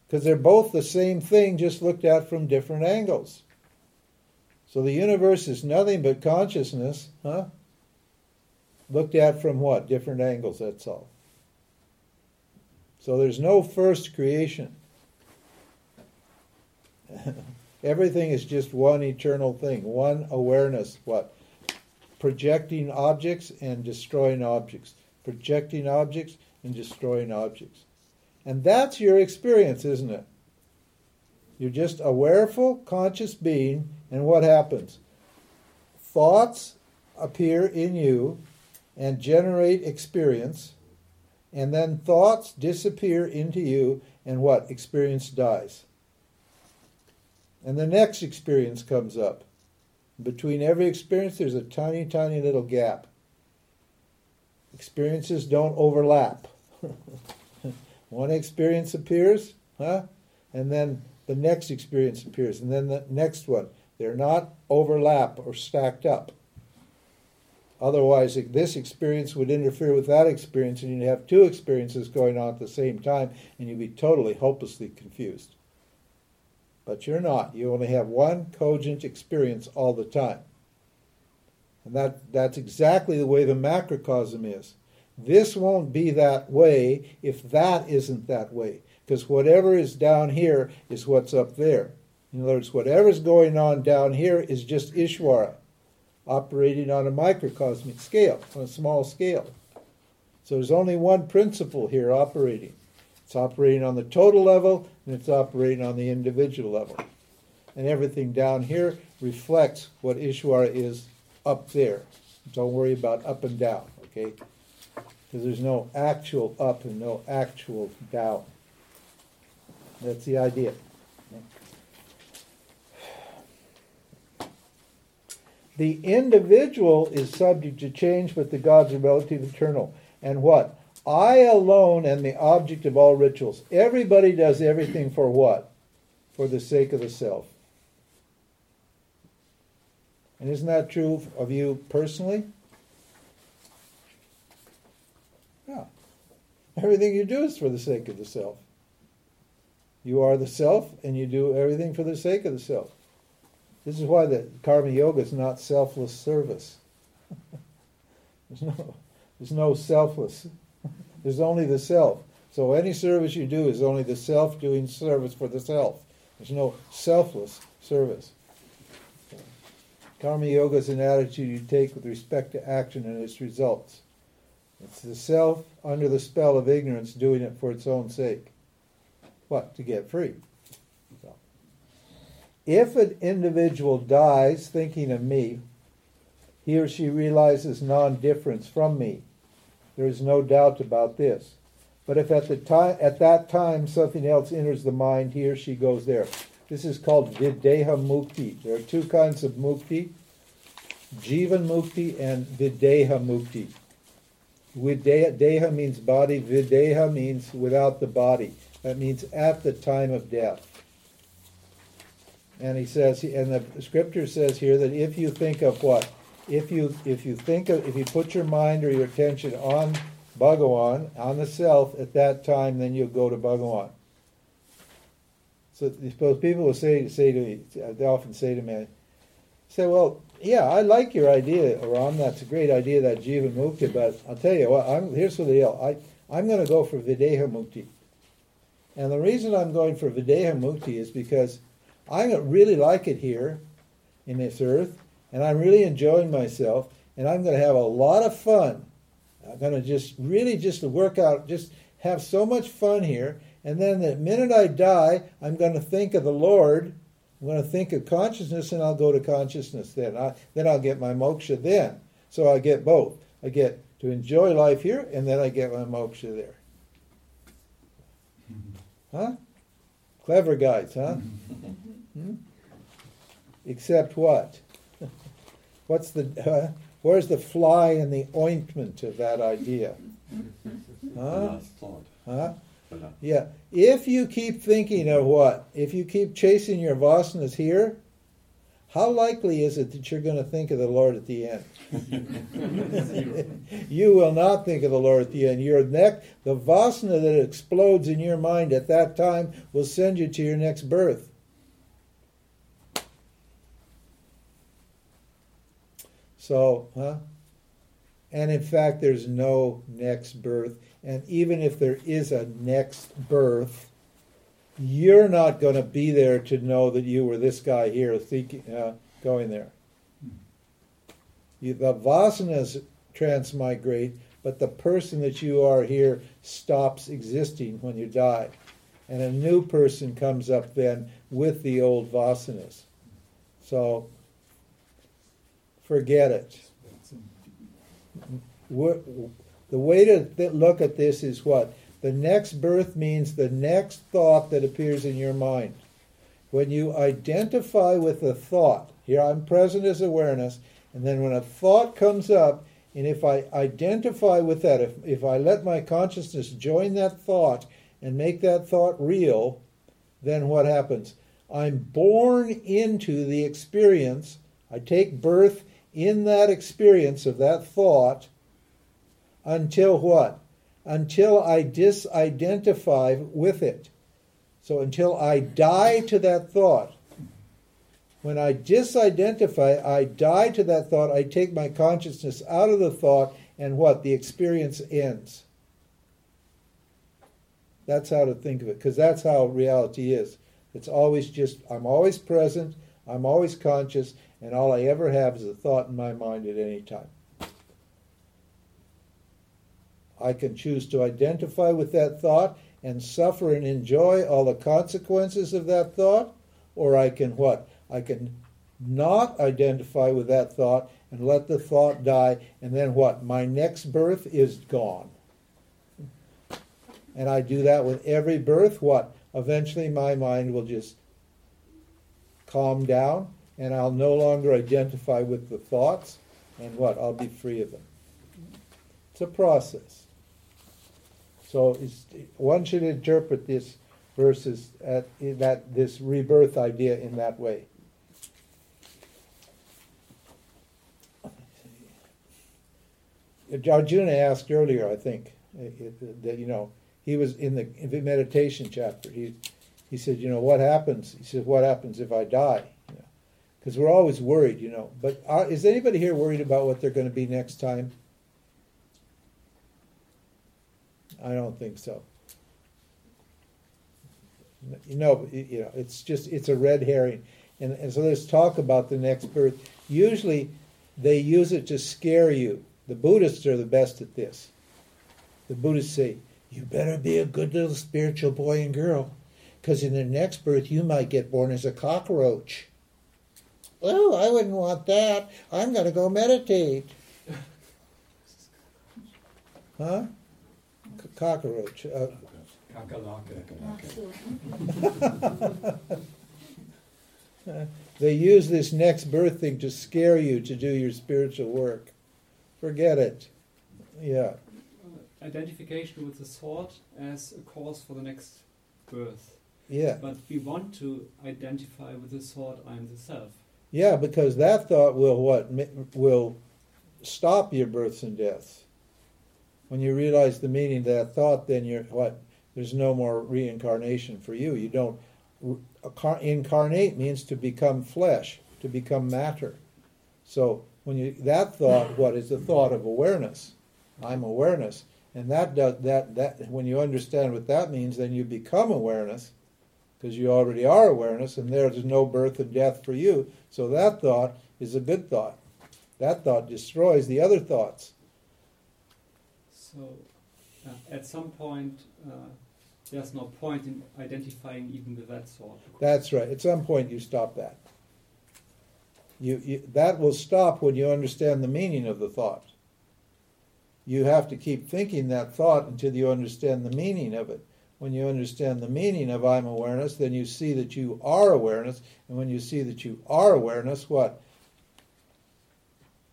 Because they're both the same thing, just looked at from different angles. So the universe is nothing but consciousness, huh? Looked at from what? Different angles, that's all. So there's no first creation. Everything is just one eternal thing, one awareness. What? Projecting objects and destroying objects. Projecting objects and destroying objects. And that's your experience, isn't it? You're just a awareful, conscious being, and what happens? Thoughts appear in you and generate experience, and then thoughts disappear into you, and what? Experience dies. And the next experience comes up. Between every experience, there's a tiny, tiny little gap. Experiences don't overlap. One experience appears, huh? And then the next experience appears, and then the next one. They're not overlap or stacked up. Otherwise, this experience would interfere with that experience, and you'd have two experiences going on at the same time, and you'd be totally hopelessly confused. But you're not. You only have one cogent experience all the time. And that, that's exactly the way the macrocosm is. This won't be that way if that isn't that way. Because whatever is down here is what's up there. In other words, whatever's going on down here is just Ishwara operating on a microcosmic scale, on a small scale. So there's only one principle here operating. It's operating on the total level and it's operating on the individual level. And everything down here reflects what Ishwara is up there. Don't worry about up and down, okay? Because there's no actual up and no actual down. That's the idea. The individual is subject to change, but the gods are relative eternal. And what? I alone am the object of all rituals. Everybody does everything for what? For the sake of the self. And isn't that true of you personally? Yeah. Everything you do is for the sake of the self. You are the self, and you do everything for the sake of the self. This is why the karma yoga is not selfless service. there's no, there's no selfless. There's only the self. So any service you do is only the self doing service for the self. There's no selfless service. Karma yoga is an attitude you take with respect to action and its results. It's the self under the spell of ignorance doing it for its own sake. What? To get free. So, if an individual dies thinking of me, he or she realizes non difference from me. There is no doubt about this. But if at the time at that time something else enters the mind, he or she goes there. This is called videha mukti. There are two kinds of mukti: jivan mukti and videha mukti. Videha deha means body. Videha means without the body. That means at the time of death. And he says, and the scripture says here that if you think of what, if you if you think of if you put your mind or your attention on Bhagawan, on the self at that time, then you'll go to Bhagawan. So suppose people will say say to me, they often say to me, say, well, yeah, I like your idea, Ram. That's a great idea, that Jiva Mukti. But I'll tell you what, I'm, here's the deal. I I'm going to go for Videha Mukti. And the reason I'm going for Videha Mukti is because I really like it here in this earth, and I'm really enjoying myself, and I'm going to have a lot of fun. I'm going to just really just work out, just have so much fun here. And then the minute I die, I'm going to think of the Lord. I'm going to think of consciousness, and I'll go to consciousness then. I, then I'll get my moksha then. So I get both. I get to enjoy life here, and then I get my moksha there. Huh? Clever guys, huh? Hmm? Except what? What's the uh, where's the fly in the ointment of that idea? Huh? Huh? Yeah. If you keep thinking of what? If you keep chasing your vasanas here, how likely is it that you're going to think of the Lord at the end? you will not think of the Lord at the end. Your neck, the vasana that explodes in your mind at that time will send you to your next birth. So, huh? And in fact, there's no next birth. And even if there is a next birth, you're not going to be there to know that you were this guy here thinking, uh, going there. You, the vasanas transmigrate, but the person that you are here stops existing when you die. And a new person comes up then with the old vasanas. So forget it. The way to look at this is what? The next birth means the next thought that appears in your mind. When you identify with the thought, here I'm present as awareness, and then when a thought comes up, and if I identify with that, if, if I let my consciousness join that thought and make that thought real, then what happens? I'm born into the experience. I take birth in that experience of that thought until what? Until I disidentify with it. So until I die to that thought. When I disidentify, I die to that thought, I take my consciousness out of the thought, and what? The experience ends. That's how to think of it, because that's how reality is. It's always just, I'm always present, I'm always conscious, and all I ever have is a thought in my mind at any time. I can choose to identify with that thought and suffer and enjoy all the consequences of that thought, or I can what? I can not identify with that thought and let the thought die, and then what? My next birth is gone. And I do that with every birth. What? Eventually, my mind will just calm down, and I'll no longer identify with the thoughts, and what? I'll be free of them. It's a process. So one should interpret this verses at uh, that this rebirth idea in that way. Arjuna asked earlier, I think, uh, uh, that you know he was in the meditation chapter. He he said, you know, what happens? He said, what happens if I die? Because we're always worried, you know. But are, is anybody here worried about what they're going to be next time? I don't think so. Know, you know, it's just it's a red herring, and, and so there's talk about the next birth. Usually, they use it to scare you the Buddhists are the best at this. The Buddhists say, You better be a good little spiritual boy and girl, because in the next birth you might get born as a cockroach. Oh, I wouldn't want that. I'm going to go meditate. Huh? C- cockroach. Uh, they use this next birth thing to scare you to do your spiritual work. Forget it. Yeah. Identification with the thought as a cause for the next birth. Yeah. But we want to identify with the thought, I'm the self. Yeah, because that thought will what will stop your births and deaths. When you realize the meaning of that thought, then you're what? There's no more reincarnation for you. You don't incarnate means to become flesh, to become matter. So when you that thought, what is the thought of awareness? I'm awareness, and that does that that when you understand what that means, then you become awareness, because you already are awareness, and there's no birth and death for you. So that thought is a good thought. That thought destroys the other thoughts. So uh, at some point, uh, there's no point in identifying even with that thought. That's right. At some point, you stop that. You, you that will stop when you understand the meaning of the thought. You have to keep thinking that thought until you understand the meaning of it. When you understand the meaning of I'm awareness, then you see that you are awareness. And when you see that you are awareness, what?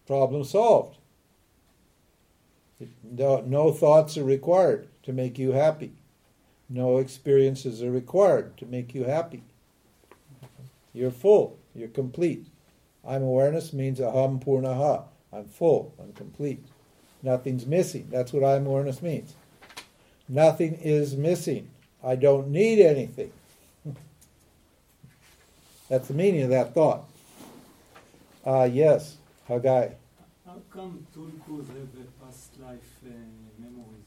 Problem solved. No, no thoughts are required to make you happy. No experiences are required to make you happy. You're full. You're complete. I'm awareness means aham purnaha. I'm full. I'm complete. Nothing's missing. That's what I'm awareness means. Nothing is missing. I don't need anything. That's the meaning of that thought. Uh, yes, Hagai. How come tulkus have a past life uh, memories?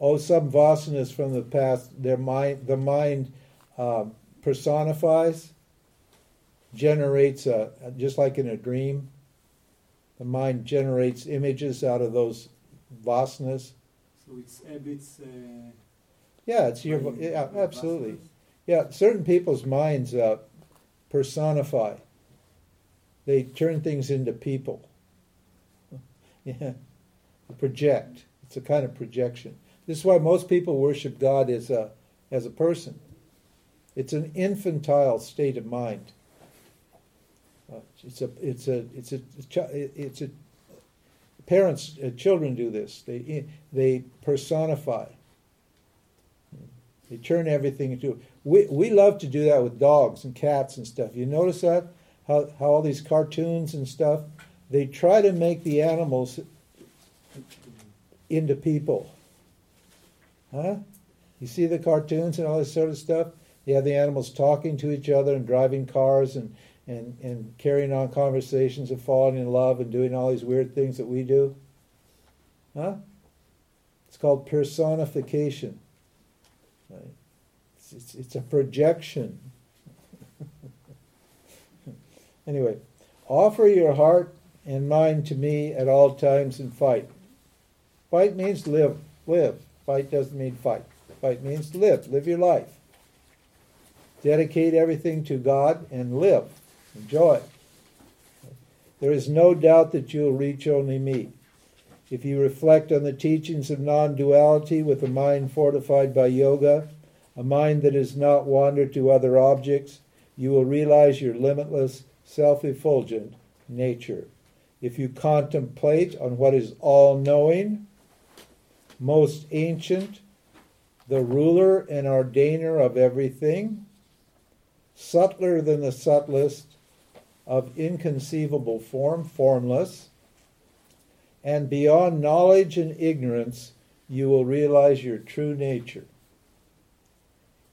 Oh, some vasanas from the past. Their mind, the mind um, personifies, generates a just like in a dream. The mind generates images out of those vasanas. It's habits. Uh, yeah, it's your yeah, absolutely. Yeah, certain people's minds uh, personify. They turn things into people. Yeah, project. It's a kind of projection. This is why most people worship God as a as a person. It's an infantile state of mind. Uh, it's a it's a it's a it's a parents uh, children do this. They they personify. They turn everything into. We we love to do that with dogs and cats and stuff. You notice that how how all these cartoons and stuff they try to make the animals into people. Huh? You see the cartoons and all this sort of stuff? You have the animals talking to each other and driving cars and, and, and carrying on conversations and falling in love and doing all these weird things that we do. Huh? It's called personification. Right? It's, it's, it's a projection. anyway, offer your heart and mind to me at all times and fight. Fight means live. Live. Fight doesn't mean fight. Fight means live. Live your life. Dedicate everything to God and live. Enjoy. There is no doubt that you'll reach only me. If you reflect on the teachings of non duality with a mind fortified by yoga, a mind that has not wandered to other objects, you will realize your limitless, self effulgent nature. If you contemplate on what is all knowing, most ancient, the ruler and ordainer of everything, subtler than the subtlest, of inconceivable form, formless, and beyond knowledge and ignorance, you will realize your true nature.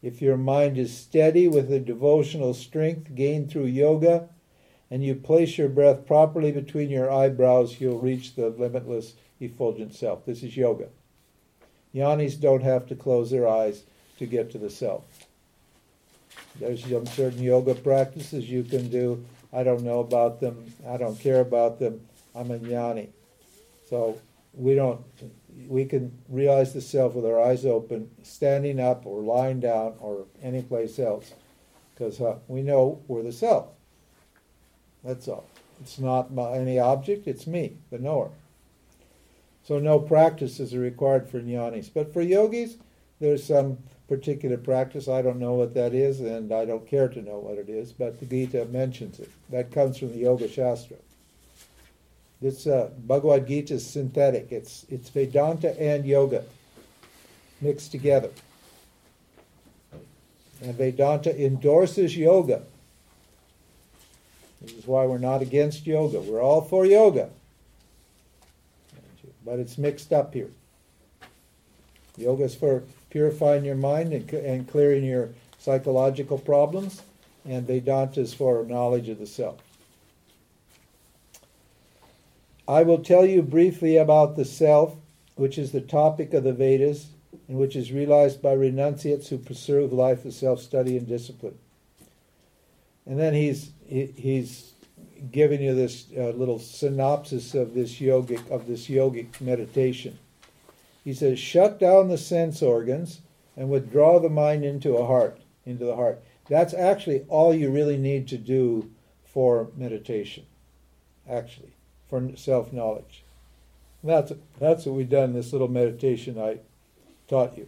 If your mind is steady with the devotional strength gained through yoga, and you place your breath properly between your eyebrows, you'll reach the limitless, effulgent self. This is yoga. Jnanis don't have to close their eyes to get to the self. There's some certain yoga practices you can do. I don't know about them. I don't care about them. I'm a jnani. So we don't, we can realize the self with our eyes open, standing up or lying down or any place else. Because uh, we know we're the self. That's all. It's not my, any object, it's me, the knower. So no practices are required for jnanis. But for yogis, there's some particular practice. I don't know what that is, and I don't care to know what it is, but the Gita mentions it. That comes from the Yoga Shastra. This uh, Bhagavad Gita is synthetic. It's, it's Vedanta and yoga mixed together. And Vedanta endorses yoga. This is why we're not against yoga. We're all for yoga. But it's mixed up here. Yoga is for purifying your mind and, and clearing your psychological problems, and Vedanta is for knowledge of the self. I will tell you briefly about the self, which is the topic of the Vedas and which is realized by renunciates who pursue life of self study and discipline. And then he's he, he's giving you this uh, little synopsis of this yogic of this yogic meditation. He says, "Shut down the sense organs and withdraw the mind into a heart, into the heart." That's actually all you really need to do for meditation. Actually, for self knowledge. That's that's what we've done. in This little meditation I taught you.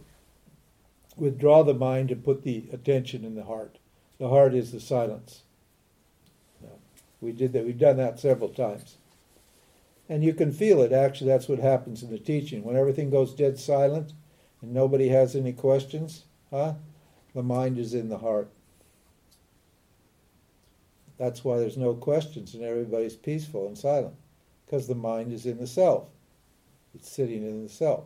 Withdraw the mind and put the attention in the heart. The heart is the silence. We did that. We've done that several times. And you can feel it. Actually, that's what happens in the teaching. When everything goes dead silent and nobody has any questions, huh? The mind is in the heart. That's why there's no questions and everybody's peaceful and silent. Because the mind is in the self. It's sitting in the self.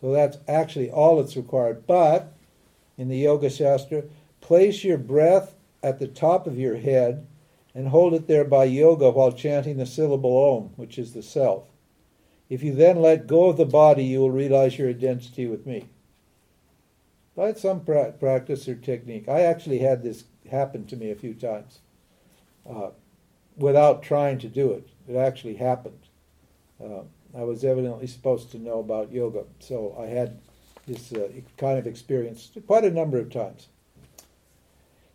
So that's actually all that's required. But in the Yoga Shastra, place your breath at the top of your head and hold it there by yoga while chanting the syllable Om, which is the self. If you then let go of the body, you will realize your identity with me. By some pra- practice or technique. I actually had this happen to me a few times uh, without trying to do it. It actually happened. Uh, I was evidently supposed to know about yoga, so I had this uh, kind of experience quite a number of times.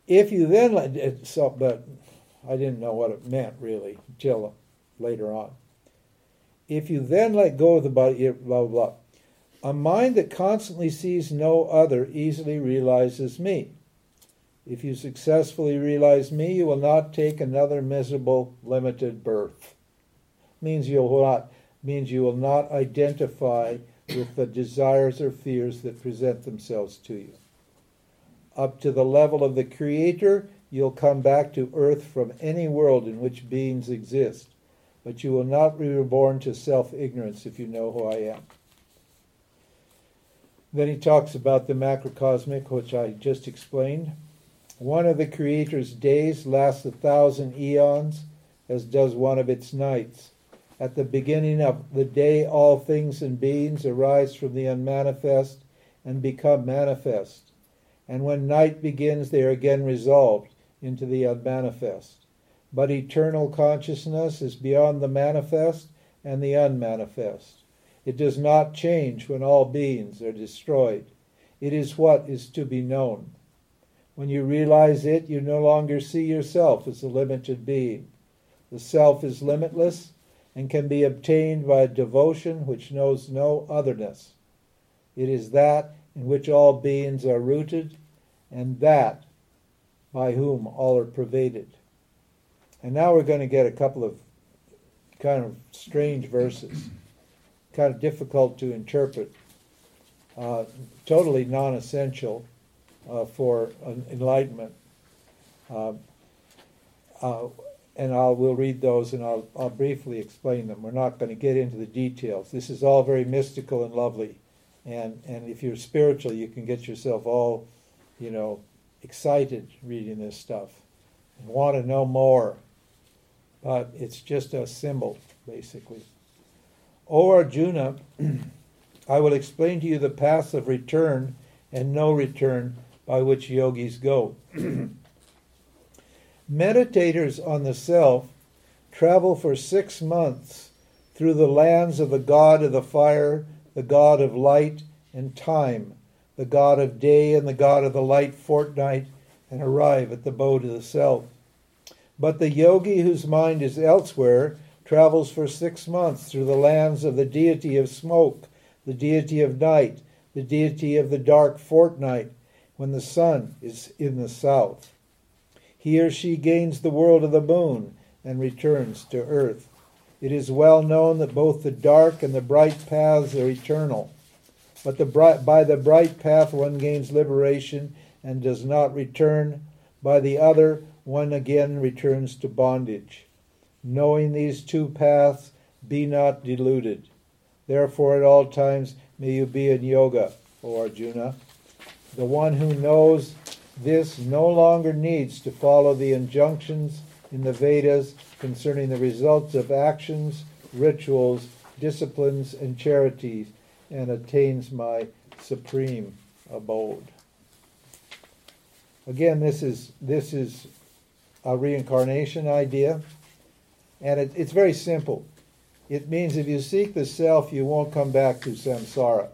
If you then let it so, but I didn't know what it meant really until later on. If you then let go of the body, blah blah blah. A mind that constantly sees no other easily realizes me. If you successfully realize me, you will not take another miserable, limited birth. Means you will not means you will not identify with the desires or fears that present themselves to you. Up to the level of the Creator, you'll come back to earth from any world in which beings exist, but you will not be reborn to self ignorance if you know who I am. Then he talks about the macrocosmic, which I just explained. One of the Creator's days lasts a thousand eons, as does one of its nights. At the beginning of the day, all things and beings arise from the unmanifest and become manifest. And when night begins, they are again resolved into the unmanifest. But eternal consciousness is beyond the manifest and the unmanifest. It does not change when all beings are destroyed. It is what is to be known. When you realize it, you no longer see yourself as a limited being. The self is limitless and can be obtained by a devotion which knows no otherness. It is that in which all beings are rooted, and that by whom all are pervaded. And now we're going to get a couple of kind of strange verses, kind of difficult to interpret, uh, totally non essential uh, for enlightenment. Uh, uh and I'll we'll read those and I'll I'll briefly explain them. We're not going to get into the details. This is all very mystical and lovely, and and if you're spiritual, you can get yourself all, you know, excited reading this stuff, and want to know more. But it's just a symbol, basically. O Arjuna, I will explain to you the paths of return and no return by which yogis go. Meditators on the self travel for six months through the lands of the god of the fire, the god of light and time, the god of day and the god of the light fortnight, and arrive at the abode of the self. But the yogi whose mind is elsewhere travels for six months through the lands of the deity of smoke, the deity of night, the deity of the dark fortnight, when the sun is in the south he or she gains the world of the moon and returns to earth. It is well known that both the dark and the bright paths are eternal. But the bright, by the bright path one gains liberation and does not return. By the other, one again returns to bondage. Knowing these two paths, be not deluded. Therefore, at all times, may you be in yoga, O Arjuna. The one who knows this no longer needs to follow the injunctions in the Vedas concerning the results of actions, rituals, disciplines, and charities, and attains my supreme abode. Again, this is this is a reincarnation idea, and it, it's very simple. It means if you seek the self, you won't come back to samsara.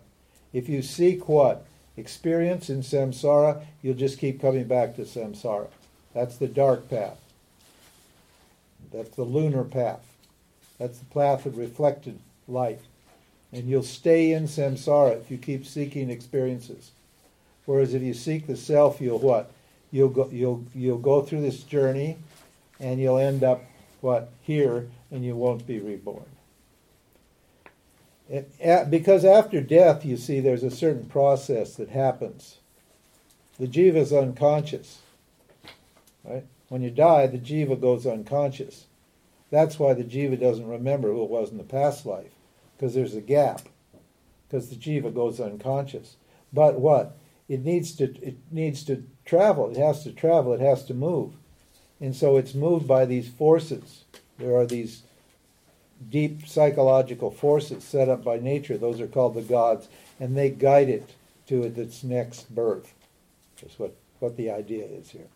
If you seek what? Experience in samsara, you'll just keep coming back to samsara. That's the dark path. That's the lunar path. That's the path of reflected light. And you'll stay in samsara if you keep seeking experiences. Whereas if you seek the self, you'll what? You'll go, you'll, you'll go through this journey and you'll end up, what? Here, and you won't be reborn. It, because after death, you see, there's a certain process that happens. The jiva is unconscious. Right? When you die, the jiva goes unconscious. That's why the jiva doesn't remember who it was in the past life, because there's a gap, because the jiva goes unconscious. But what? It needs to it needs to travel. It has to travel. It has to move, and so it's moved by these forces. There are these deep psychological forces set up by nature. Those are called the gods, and they guide it to its next birth. That's what, what the idea is here.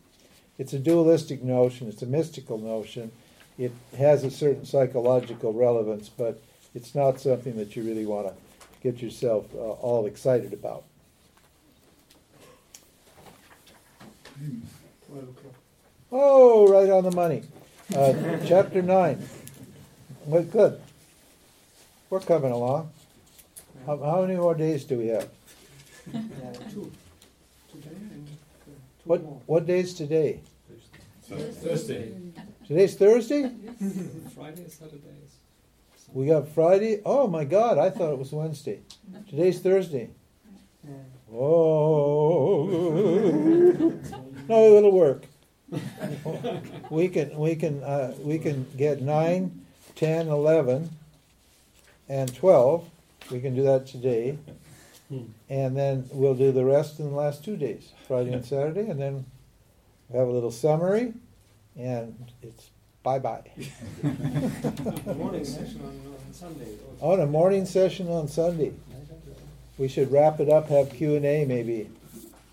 It's a dualistic notion, it's a mystical notion. It has a certain psychological relevance, but it's not something that you really want to get yourself uh, all excited about. Oh, right on the money. Uh, chapter 9. Well, good. We're coming along. How, how many more days do we have? two. Today and two What more. what day is today? Thursday. Today's Thursday? Friday, is Saturdays. We got Friday. Oh my God! I thought it was Wednesday. Today's Thursday. Oh no, it'll work. We can we can uh, we can get nine, ten, eleven, and twelve. We can do that today, and then we'll do the rest in the last two days, Friday and Saturday, and then we have a little summary, and it's bye bye. Morning session on, uh, on Sunday. also. On a morning session on Sunday. We should wrap it up, have Q and A maybe,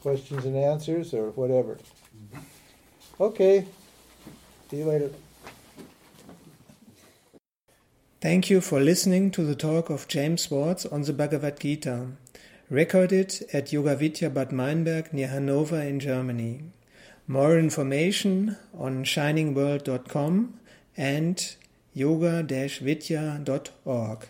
questions and answers or whatever. Okay, see you later. Thank you for listening to the talk of James Swartz on the Bhagavad Gita, recorded at Yoga Vidya Bad Meinberg near Hanover in Germany. More information on shiningworld.com and yoga-vidya.org.